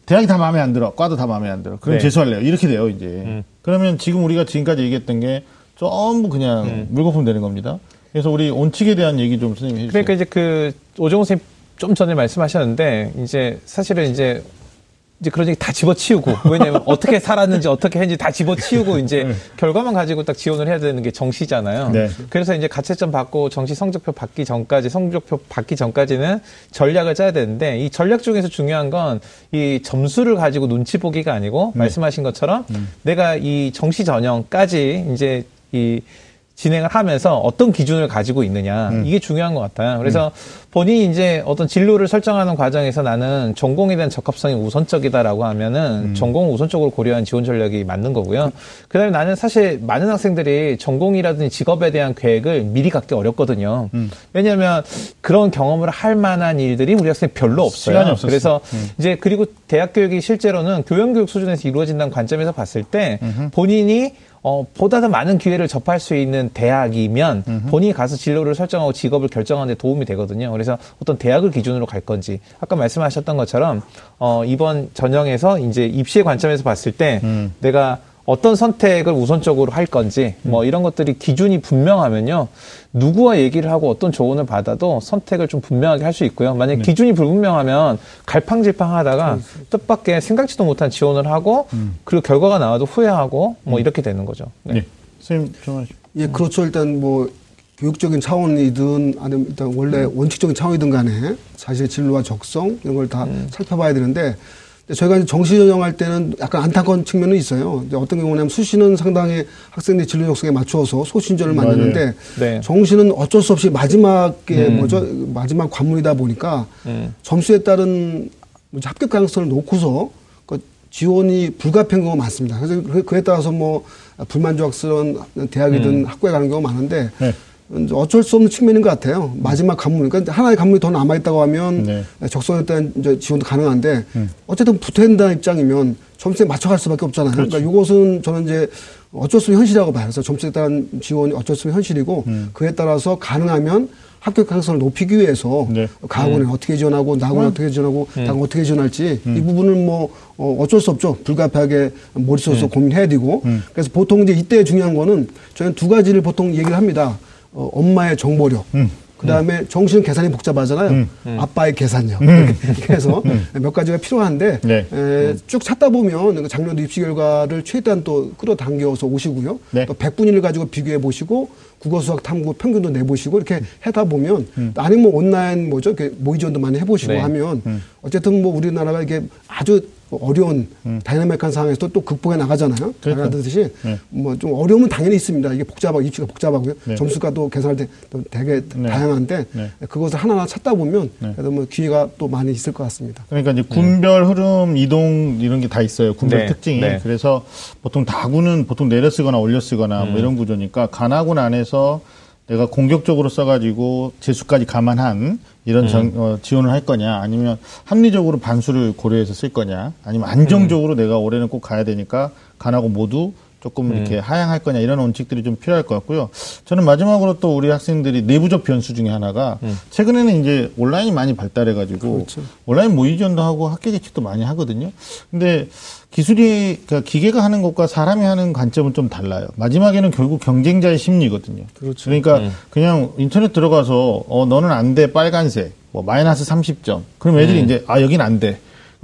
Speaker 1: 대학이 다 마음에 안 들어, 과도 다 마음에 안 들어. 그럼
Speaker 2: 네.
Speaker 1: 재수할래요. 이렇게 돼요 이제. 그러면 지금 우리가 지금까지 얘기했던 게 전부 그냥 물거품 되는 겁니다. 그래서 우리 온칙에 대한 얘기 좀 선생님 해주세요.
Speaker 2: 그러니까 이제 그 오정호 선생님 좀 전에 말씀하셨는데 이제 사실은 이제 이제 그런 얘기 다 집어치우고 왜냐면 어떻게 살았는지 어떻게 했는지 다 집어치우고 이제 결과만 가지고 딱 지원을 해야 되는 게 정시잖아요.
Speaker 1: 네.
Speaker 2: 그래서 이제 가채점 받고 정시 성적표 받기 전까지 성적표 받기 전까지는 전략을 짜야 되는데 이 전략 중에서 중요한 건 이 점수를 가지고 눈치 보기가 아니고 말씀하신 것처럼 내가 이 정시 전형까지 이제 이 진행을 하면서 어떤 기준을 가지고 있느냐 이게 중요한 것 같아요. 그래서 본인이 이제 어떤 진로를 설정하는 과정에서 나는 전공에 대한 적합성이 우선적이다라고 하면은 전공 우선적으로 고려한 지원 전략이 맞는 거고요. 그다음에 나는 사실 많은 학생들이 전공이라든지 직업에 대한 계획을 미리 갖기 어렵거든요. 왜냐하면 그런 경험을 할 만한 일들이 우리 학생 별로 없어요. 그래서 이제 그리고 대학 교육이 실제로는 교양 교육 수준에서 이루어진다는 관점에서 봤을 때 본인이 어, 보다 더 많은 기회를 접할 수 있는 대학이면 본인이 가서 진로를 설정하고 직업을 결정하는 데 도움이 되거든요. 그래서 어떤 대학을 기준으로 갈 건지. 아까 말씀하셨던 것처럼 어, 이번 전형에서 이제 입시의 관점에서 봤을 때 내가 어떤 선택을 우선적으로 할 건지 뭐 이런 것들이 기준이 분명하면요 누구와 얘기를 하고 어떤 조언을 받아도 선택을 좀 분명하게 할 수 있고요 만약 에 기준이 불분명하면 갈팡질팡하다가 뜻밖의 생각지도 못한 지원을 하고 그리고 결과가 나와도 후회하고 뭐 이렇게 되는 거죠. 네.
Speaker 1: 네. 선생님 좀 하시죠.
Speaker 3: 예, 그렇죠. 일단 뭐 교육적인 차원이든 아니면 일단 원래 원칙적인 차원이든 간에 사실 진로와 적성 이런 걸 다 살펴봐야 되는데 저희가 정시 전형할 때는 약간 안타까운 측면은 있어요. 어떤 경우냐면 수시는 상당히 학생들의 진로 적성에 맞추어서 소신전을
Speaker 1: 맞아요.
Speaker 3: 만드는데
Speaker 2: 네.
Speaker 3: 정시는 어쩔 수 없이 마지막에 뭐죠 마지막 관문이다 보니까
Speaker 2: 음.
Speaker 3: 점수에 따른 합격 가능성을 놓고서 그 지원이 불가피한 경우가 많습니다. 그래서 그- 그에 따라서 뭐 불만족스러운 대학이든 학교에 가는 경우가 많은데
Speaker 1: 네.
Speaker 3: 어쩔 수 없는 측면인 것 같아요. 마지막 관문. 그러니까 하나의 관문이 더 남아있다고 하면
Speaker 1: 네.
Speaker 3: 적성에 따른 이제 지원도 가능한데 어쨌든 붙어 있는 입장이면 점수에 맞춰갈 수밖에 없잖아요. 그러니까 이것은 저는 이제 어쩔 수 없는 현실이라고 봐요. 그래서 점수에 따른 지원이 어쩔 수 없는 현실이고 그에 따라서 가능하면 합격 가능성을 높이기 위해서
Speaker 1: 네.
Speaker 3: 가학원에 어떻게 지원하고 나학원에
Speaker 1: 음.
Speaker 3: 어떻게 지원하고 나학원 어떻게 지원할지 이 부분은 뭐 어, 어쩔 수 없죠. 불가피하게 머릿속에서
Speaker 1: 음.
Speaker 3: 고민해야 되고 그래서 보통 이제 이때 중요한 거는 저희는 두 가지를 보통 얘기를 합니다. 어, 엄마의 정보력.
Speaker 1: 음.
Speaker 3: 그 다음에 정신 계산이 복잡하잖아요. 아빠의 계산력. 이렇게 해서 몇 가지가 필요한데
Speaker 1: 네.
Speaker 3: 에, 쭉 찾다 보면 그 작년도 입시 결과를 최대한 또 끌어당겨서 오시고요.
Speaker 1: 네.
Speaker 3: 또 100분위를 가지고 비교해 보시고 국어 수학 탐구 평균도 내보시고 이렇게 하다 보면 아니면 뭐 온라인 뭐죠 이렇게 모의 지원도 많이 해보시고
Speaker 2: 네.
Speaker 3: 하면 어쨌든 뭐 우리나라가 이게 아주 어려운 다이나믹한 상황에서 또 극복해 나가잖아요.
Speaker 1: 그렇죠.
Speaker 3: 나가듯이
Speaker 1: 네.
Speaker 3: 뭐좀 어려움은 당연히 있습니다. 이게 복잡하고 입시가 복잡하고요.
Speaker 1: 네.
Speaker 3: 점수가 또 계산할 때또 되게
Speaker 1: 네.
Speaker 3: 다양한데
Speaker 1: 네.
Speaker 3: 그것을 하나하나 찾다 보면
Speaker 1: 네.
Speaker 3: 그래도 뭐 기회가 또 많이 있을 것 같습니다.
Speaker 1: 그러니까 이제 군별 흐름 이동 이런 게 다 있어요. 군별
Speaker 2: 네,
Speaker 1: 특징이.
Speaker 2: 네.
Speaker 1: 그래서 보통 다구는 보통 내려 쓰거나 올려 쓰거나 뭐 이런 구조니까 간하군 안에서 내가 공격적으로 써가지고 재수까지 감안한 이런 정- 어, 지원을 할 거냐 아니면 합리적으로 반수를 고려해서 쓸 거냐 아니면 안정적으로 내가 올해는 꼭 가야 되니까 간하고 모두 조금 이렇게 하향할 거냐 이런 원칙들이 좀 필요할 것 같고요. 저는 마지막으로 또 우리 학생들이 내부적 변수 중에 하나가 최근에는 이제 온라인이 많이 발달해가지고 온라인 모의 지원도 하고 학교 계측도 많이 하거든요. 근데 기술이 그러니까 기계가 하는 것과 사람이 하는 관점은 좀 달라요. 마지막에는 결국 경쟁자의 심리거든요.
Speaker 3: 그렇죠.
Speaker 1: 러니까 그냥 인터넷 들어가서 어 너는 안 돼 빨간색 뭐 마이너스 30점. 그럼 애들이 이제 아 여긴 안 돼.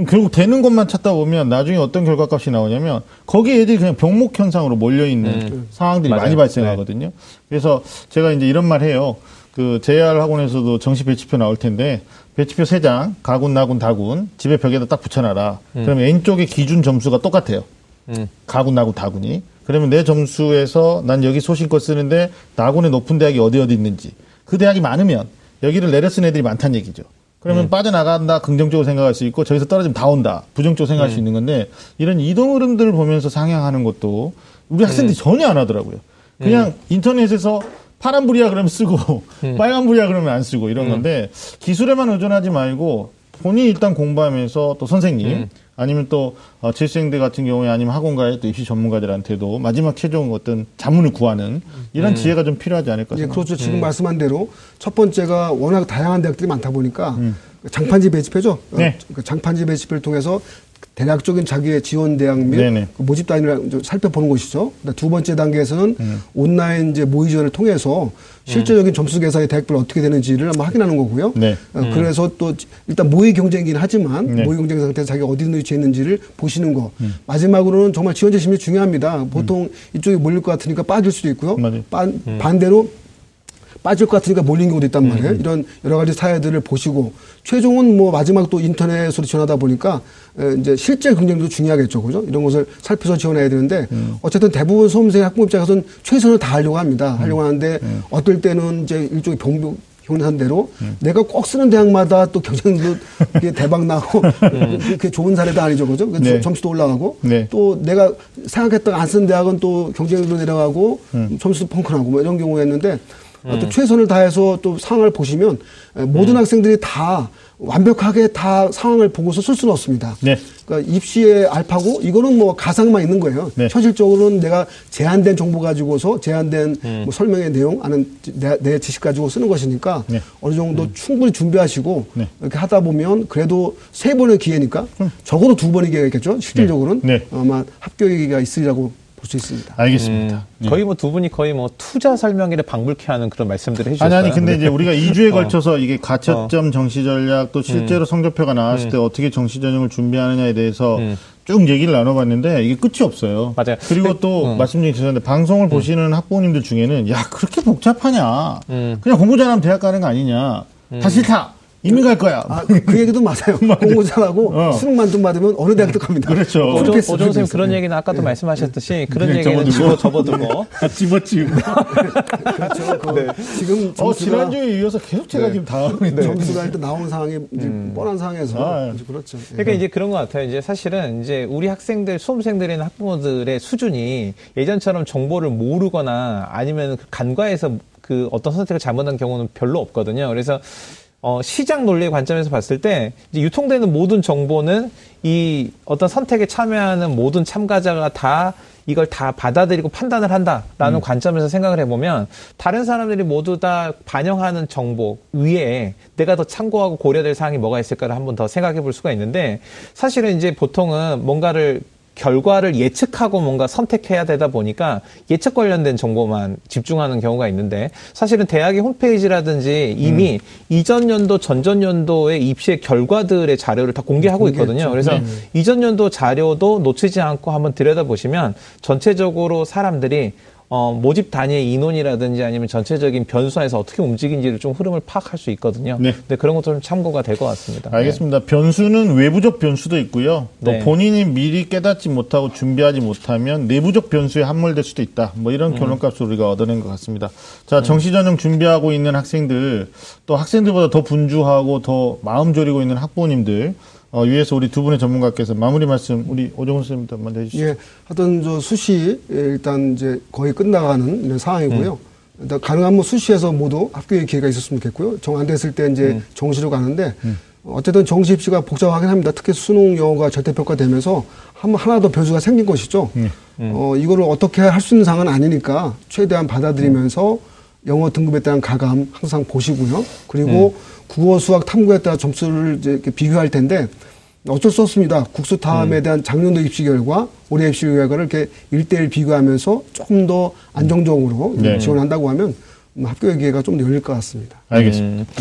Speaker 1: 결국 되는 것만 찾다 보면 나중에 어떤 결과값이 나오냐면 거기에 애들이 그냥 병목 현상으로 몰려 있는 상황들이
Speaker 2: 맞아요.
Speaker 1: 많이 발생하거든요. 그래서 제가 이제 이런 말 해요. 그 JR 학원에서도 정시 배치표 나올 텐데 배치표 세 장, 가군, 나군, 다군 집에 벽에다 딱 붙여놔라. 그러면 N쪽의 기준 점수가 똑같아요.
Speaker 2: 음.
Speaker 1: 가군, 나군, 다군이. 그러면 내 점수에서 난 여기 소신껏 쓰는데 나군의 높은 대학이 어디 어디 있는지 그 대학이 많으면 여기를 내려 쓴 애들이 많다는 얘기죠. 그러면 빠져나간다 긍정적으로 생각할 수 있고 저기서 떨어지면 다 온다. 부정적으로 생각할 수 있는 건데 이런 이동 흐름들을 보면서 상향하는 것도 우리 학생들이 전혀 안 하더라고요. 그냥 인터넷에서 파란불이야 그러면 쓰고 빨간불이야 그러면 안 쓰고 이런 건데 기술에만 의존하지 말고 본인이 일단 공부하면서 또 선생님 아니면 또 어, 재수생들 같은 경우에 아니면 학원가의 또 입시 전문가들한테도 마지막 최종 어떤 자문을 구하는 이런 지혜가 좀 필요하지 않을까
Speaker 3: 예,
Speaker 1: 생각합니다.
Speaker 3: 그렇죠. 지금 말씀한 대로 첫 번째가 워낙 다양한 대학들이 많다 보니까 장판지 배치표죠. 어,
Speaker 1: 음. 네.
Speaker 3: 그 장판지 배치표를 통해서 대략적인 자기의 지원 대학 및
Speaker 1: 네네.
Speaker 3: 그 모집 단위를 좀 살펴보는 것이죠. 두 번째 단계에서는
Speaker 1: 음.
Speaker 3: 온라인 이제 모의 지원을 통해서 실제적인 점수 계산이 대학별 어떻게 되는지를 한번 확인하는 거고요.
Speaker 1: 네.
Speaker 3: 어, 그래서 또 일단 모의 경쟁이긴 하지만
Speaker 1: 네.
Speaker 3: 모의 경쟁 상태에서 자기가 어디 있는 위치에 있는지를 보시는 거.
Speaker 1: 음.
Speaker 3: 마지막으로는 정말 지원자 심리 중요합니다. 보통 이쪽에 몰릴 것 같으니까 빠질 수도 있고요. 반, 반대로 빠질 것 같으니까 몰린 경우도 있단 말이에요.
Speaker 1: 음.
Speaker 3: 이런 여러 가지 사회들을 보시고 최종은 뭐 마지막 또 인터넷으로 지원하다 보니까 에, 이제 실제 경쟁도 중요하겠죠, 그죠? 이런 것을 살펴서 지원해야 되는데
Speaker 1: 음.
Speaker 3: 어쨌든 대부분 수험생 학부모 입장에서는 최선을 다하려고 합니다.
Speaker 1: 음.
Speaker 3: 하려고 하는데 어떨 때는 이제 일종의 병 형산대로
Speaker 1: 음.
Speaker 3: 내가 꼭 쓰는 대학마다 또 경쟁도 이게 대박 나고 그게 좋은 사례도 아니죠, 그죠? 그
Speaker 1: 음. 네.
Speaker 3: 점수도 올라가고
Speaker 1: 네.
Speaker 3: 또 내가 생각했던 안 쓰는 대학은 또 경쟁률도 내려가고
Speaker 1: 음.
Speaker 3: 점수도 펑크나고 뭐 이런 경우였는데 어, 또 최선을 다해서 또 상황을 보시면 에, 모든
Speaker 1: 음.
Speaker 3: 학생들이 다 완벽하게 다 상황을 보고서 쓸 수는 없습니다.
Speaker 1: 네.
Speaker 3: 그러니까 입시의 알파고 이거는 뭐 가상만 있는 거예요.
Speaker 1: 네.
Speaker 3: 현실적으로는 내가 제한된 정보 가지고서 제한된
Speaker 1: 음.
Speaker 3: 뭐 설명의 내용 아는 내, 내 지식 가지고 쓰는 것이니까
Speaker 1: 네.
Speaker 3: 어느 정도 충분히 준비하시고
Speaker 1: 네.
Speaker 3: 이렇게 하다 보면 그래도 세 번의 기회니까 적어도 두 번의 기회가 있겠죠. 실질적으로는
Speaker 1: 음. 네.
Speaker 3: 아마 합격의 기회가 있으리라고 볼 수 있습니다.
Speaker 1: 알겠습니다. 예.
Speaker 2: 거의 뭐 두 분이 거의 뭐 투자 설명회를 방불케 하는 그런 말씀들을
Speaker 1: 아니
Speaker 2: 해주셨어요.
Speaker 1: 아니 근데 이제 우리가 2주에
Speaker 2: 어.
Speaker 1: 걸쳐서 이게 가채점 정시 전략 또 실제로 성적표가 나왔을 때 어떻게 정시 전형을 준비하느냐에 대해서 쭉 얘기를 나눠봤는데 이게 끝이 없어요.
Speaker 2: 맞아요.
Speaker 1: 그리고 또 말씀드리기 전에 방송을 보시는 학부모님들 중에는 야 그렇게 복잡하냐? 그냥 공부 잘하면 대학 가는 거 아니냐? 다 싫다. 이미 갈 거야.
Speaker 3: 아, 그, 그 얘기도 맞아요. 공부 잘하고
Speaker 1: 어.
Speaker 3: 수능만 좀 받으면 어느 대학도 갑니다.
Speaker 1: 그렇죠.
Speaker 2: 오정,
Speaker 3: 했어요.
Speaker 2: 오정 선생님
Speaker 3: 그렇게
Speaker 2: 그런. 얘기는 아까도 말씀하셨듯이 그런
Speaker 1: 그냥
Speaker 2: 얘기는
Speaker 1: 접어두고.
Speaker 2: 집어 접어두고
Speaker 1: 다 집어치우고.
Speaker 3: 그렇죠. 그 지금
Speaker 1: 어,
Speaker 3: 점수가
Speaker 1: 지난주에 이어서 계속 제가 지금 당하는데.
Speaker 3: 점수가 일단 나온 상황이 이제 뻔한 상황에서
Speaker 1: 아, 예.
Speaker 3: 그렇죠. 예.
Speaker 2: 그러니까 이제 그런 것 같아요. 이제 사실은 이제 우리 학생들, 수험생들이나 학부모들의 수준이 예전처럼 정보를 모르거나 아니면 그 간과해서 그 어떤 선택을 잘못한 경우는 별로 없거든요. 그래서 어, 시장 논리의 관점에서 봤을 때 이제 유통되는 모든 정보는 이 어떤 선택에 참여하는 모든 참가자가 다 이걸 다 받아들이고 판단을 한다라는 음. 관점에서 생각을 해보면 다른 사람들이 모두 다 반영하는 정보 위에 내가 더 참고하고 고려될 사항이 뭐가 있을까를 한번 더 생각해 볼 수가 있는데 사실은 이제 보통은 뭔가를 결과를 예측하고 뭔가 선택해야 되다 보니까 예측 관련된 정보만 집중하는 경우가 있는데 사실은 대학의 홈페이지라든지 이미 음. 이전 연도 전전 연도의 입시의 결과들의 자료를 다 공개하고 있거든요. 그래서 네. 이전 연도 자료도 놓치지 않고 한번 들여다보시면 전체적으로 사람들이 어, 모집 단위의 인원이라든지 아니면 전체적인 변수에서 어떻게 움직인지를 좀 흐름을 파악할 수 있거든요. 네. 네 그런 것도 좀 참고가 될 것 같습니다.
Speaker 1: 알겠습니다. 네. 변수는 외부적 변수도 있고요. 또 네. 본인이 미리 깨닫지 못하고 준비하지 못하면 내부적 변수에 함몰될 수도 있다. 뭐 이런 음. 결론값을 우리가 얻어낸 것 같습니다. 자, 음. 정시전형 준비하고 있는 학생들, 또 학생들보다 더 분주하고 더 마음 졸이고 있는 학부모님들, 어, 위에서 우리 두 분의 전문가께서 마무리 말씀 우리 오정훈 선생님부터 먼저 해주시죠. 예,
Speaker 3: 하여튼 저 수시 일단 이제 거의 끝나가는 이런 상황이고요. 음. 일단 가능하면 수시에서 모두 합격의 기회가 있었으면 좋겠고요. 정 안 됐을 때 이제 음. 정시로 가는데 음. 어쨌든 정시 입시가 복잡하긴 합니다. 특히 수능 영어가 절대평가되면서 한 하나 더 변수가 생긴 것이죠. 음. 어, 이거를 어떻게 할 수 있는 상황은 아니니까 최대한 받아들이면서 영어 등급에 대한 가감 항상 보시고요. 그리고 음. 국어, 수학, 탐구에 따라 점수를 이제 이렇게 비교할 텐데 어쩔 수 없습니다. 국수 탐에 음. 대한 작년도 입시 결과, 올해 입시 결과를 이렇게 일대일 비교하면서 조금 더 안정적으로 네. 지원한다고 하면 합격의 기회가 좀더 열릴 것 같습니다.
Speaker 1: 알겠습니다.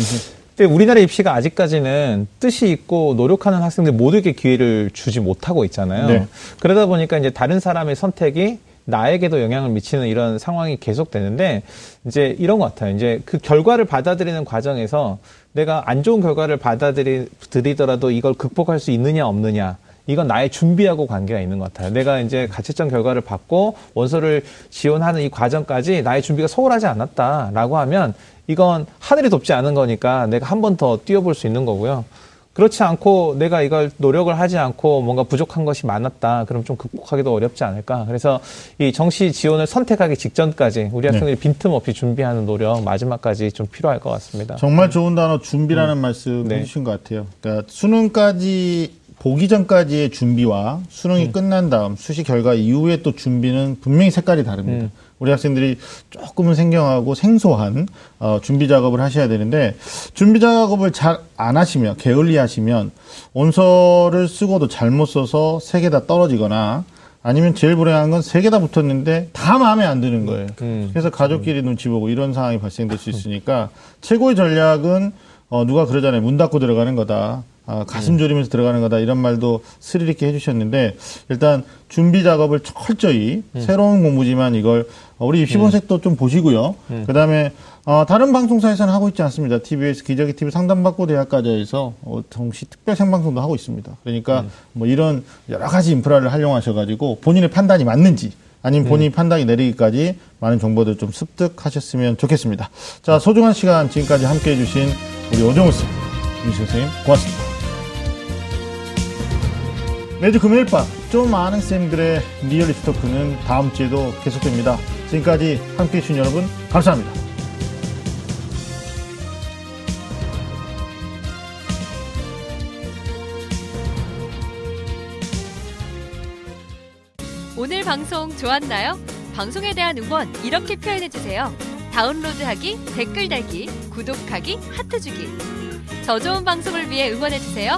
Speaker 2: 음. 우리나라 입시가 아직까지는 뜻이 있고 노력하는 학생들 모두에게 기회를 주지 못하고 있잖아요. 네. 그러다 보니까 이제 다른 사람의 선택이 나에게도 영향을 미치는 이런 상황이 계속되는데 이제 이런 것 같아요. 이제 그 결과를 받아들이는 과정에서 내가 안 좋은 결과를 받아들이더라도 이걸 극복할 수 있느냐 없느냐 이건 나의 준비하고 관계가 있는 것 같아요. 내가 이제 가채점 결과를 받고 원서를 지원하는 이 과정까지 나의 준비가 소홀하지 않았다라고 하면 이건 하늘이 돕지 않은 거니까 내가 한 번 더 뛰어볼 수 있는 거고요. 그렇지 않고 내가 이걸 노력을 하지 않고 뭔가 부족한 것이 많았다. 그럼 좀 극복하기도 어렵지 않을까. 그래서 이 정시 지원을 선택하기 직전까지 우리 학생들이 네. 빈틈없이 준비하는 노력 마지막까지 좀 필요할 것 같습니다.
Speaker 1: 정말 좋은 단어 준비라는 음. 말씀 네. 해주신 것 같아요. 그러니까 수능까지 보기 전까지의 준비와 수능이 음. 끝난 다음 수시 결과 이후에 또 준비는 분명히 색깔이 다릅니다. 음. 우리 학생들이 조금은 생경하고 생소한 어, 준비 작업을 하셔야 되는데 준비 작업을 잘 안 하시면 게을리 하시면 원서를 쓰고도 잘못 써서 세 개 다 떨어지거나 아니면 제일 불행한 건 세 개 다 붙었는데 다 마음에 안 드는 거예요. 음. 그래서 가족끼리 눈치 보고 이런 상황이 발생될 수 있으니까 최고의 전략은 어, 누가 그러잖아요. 문 닫고 들어가는 거다. 아, 가슴 졸이면서 들어가는 거다 이런 말도 스릴 있게 해주셨는데 일단 준비 작업을 철저히 음. 새로운 공부지만 이걸 우리 입시본색도 음. 좀 보시고요. 음. 그다음에 어, 다른 방송사에서는 하고 있지 않습니다. TBS 기저귀 TV 상담받고 대학까지해서 어, 동시 특별 생방송도 하고 있습니다. 그러니까 음. 뭐 이런 여러 가지 인프라를 활용하셔가지고 본인의 판단이 맞는지 아니면 본인 음. 판단이 내리기까지 많은 정보들 좀 습득하셨으면 좋겠습니다. 자 소중한 시간 지금까지 함께 해 주신 우리 오정우 쌤, 윤 선생님 고맙습니다. 매주 금요일 밤좀 많은 쌤들의 리얼리티 토크는 다음 주에도 계속됩니다. 지금까지 함께 해 주신 여러분 감사합니다.
Speaker 4: 방송 좋았나요? 방송에 대한 응원 이렇게 표현해 주세요. 다운로드하기, 댓글 달기, 구독하기, 하트 주기. 더 좋은 방송을 위해 응원해 주세요.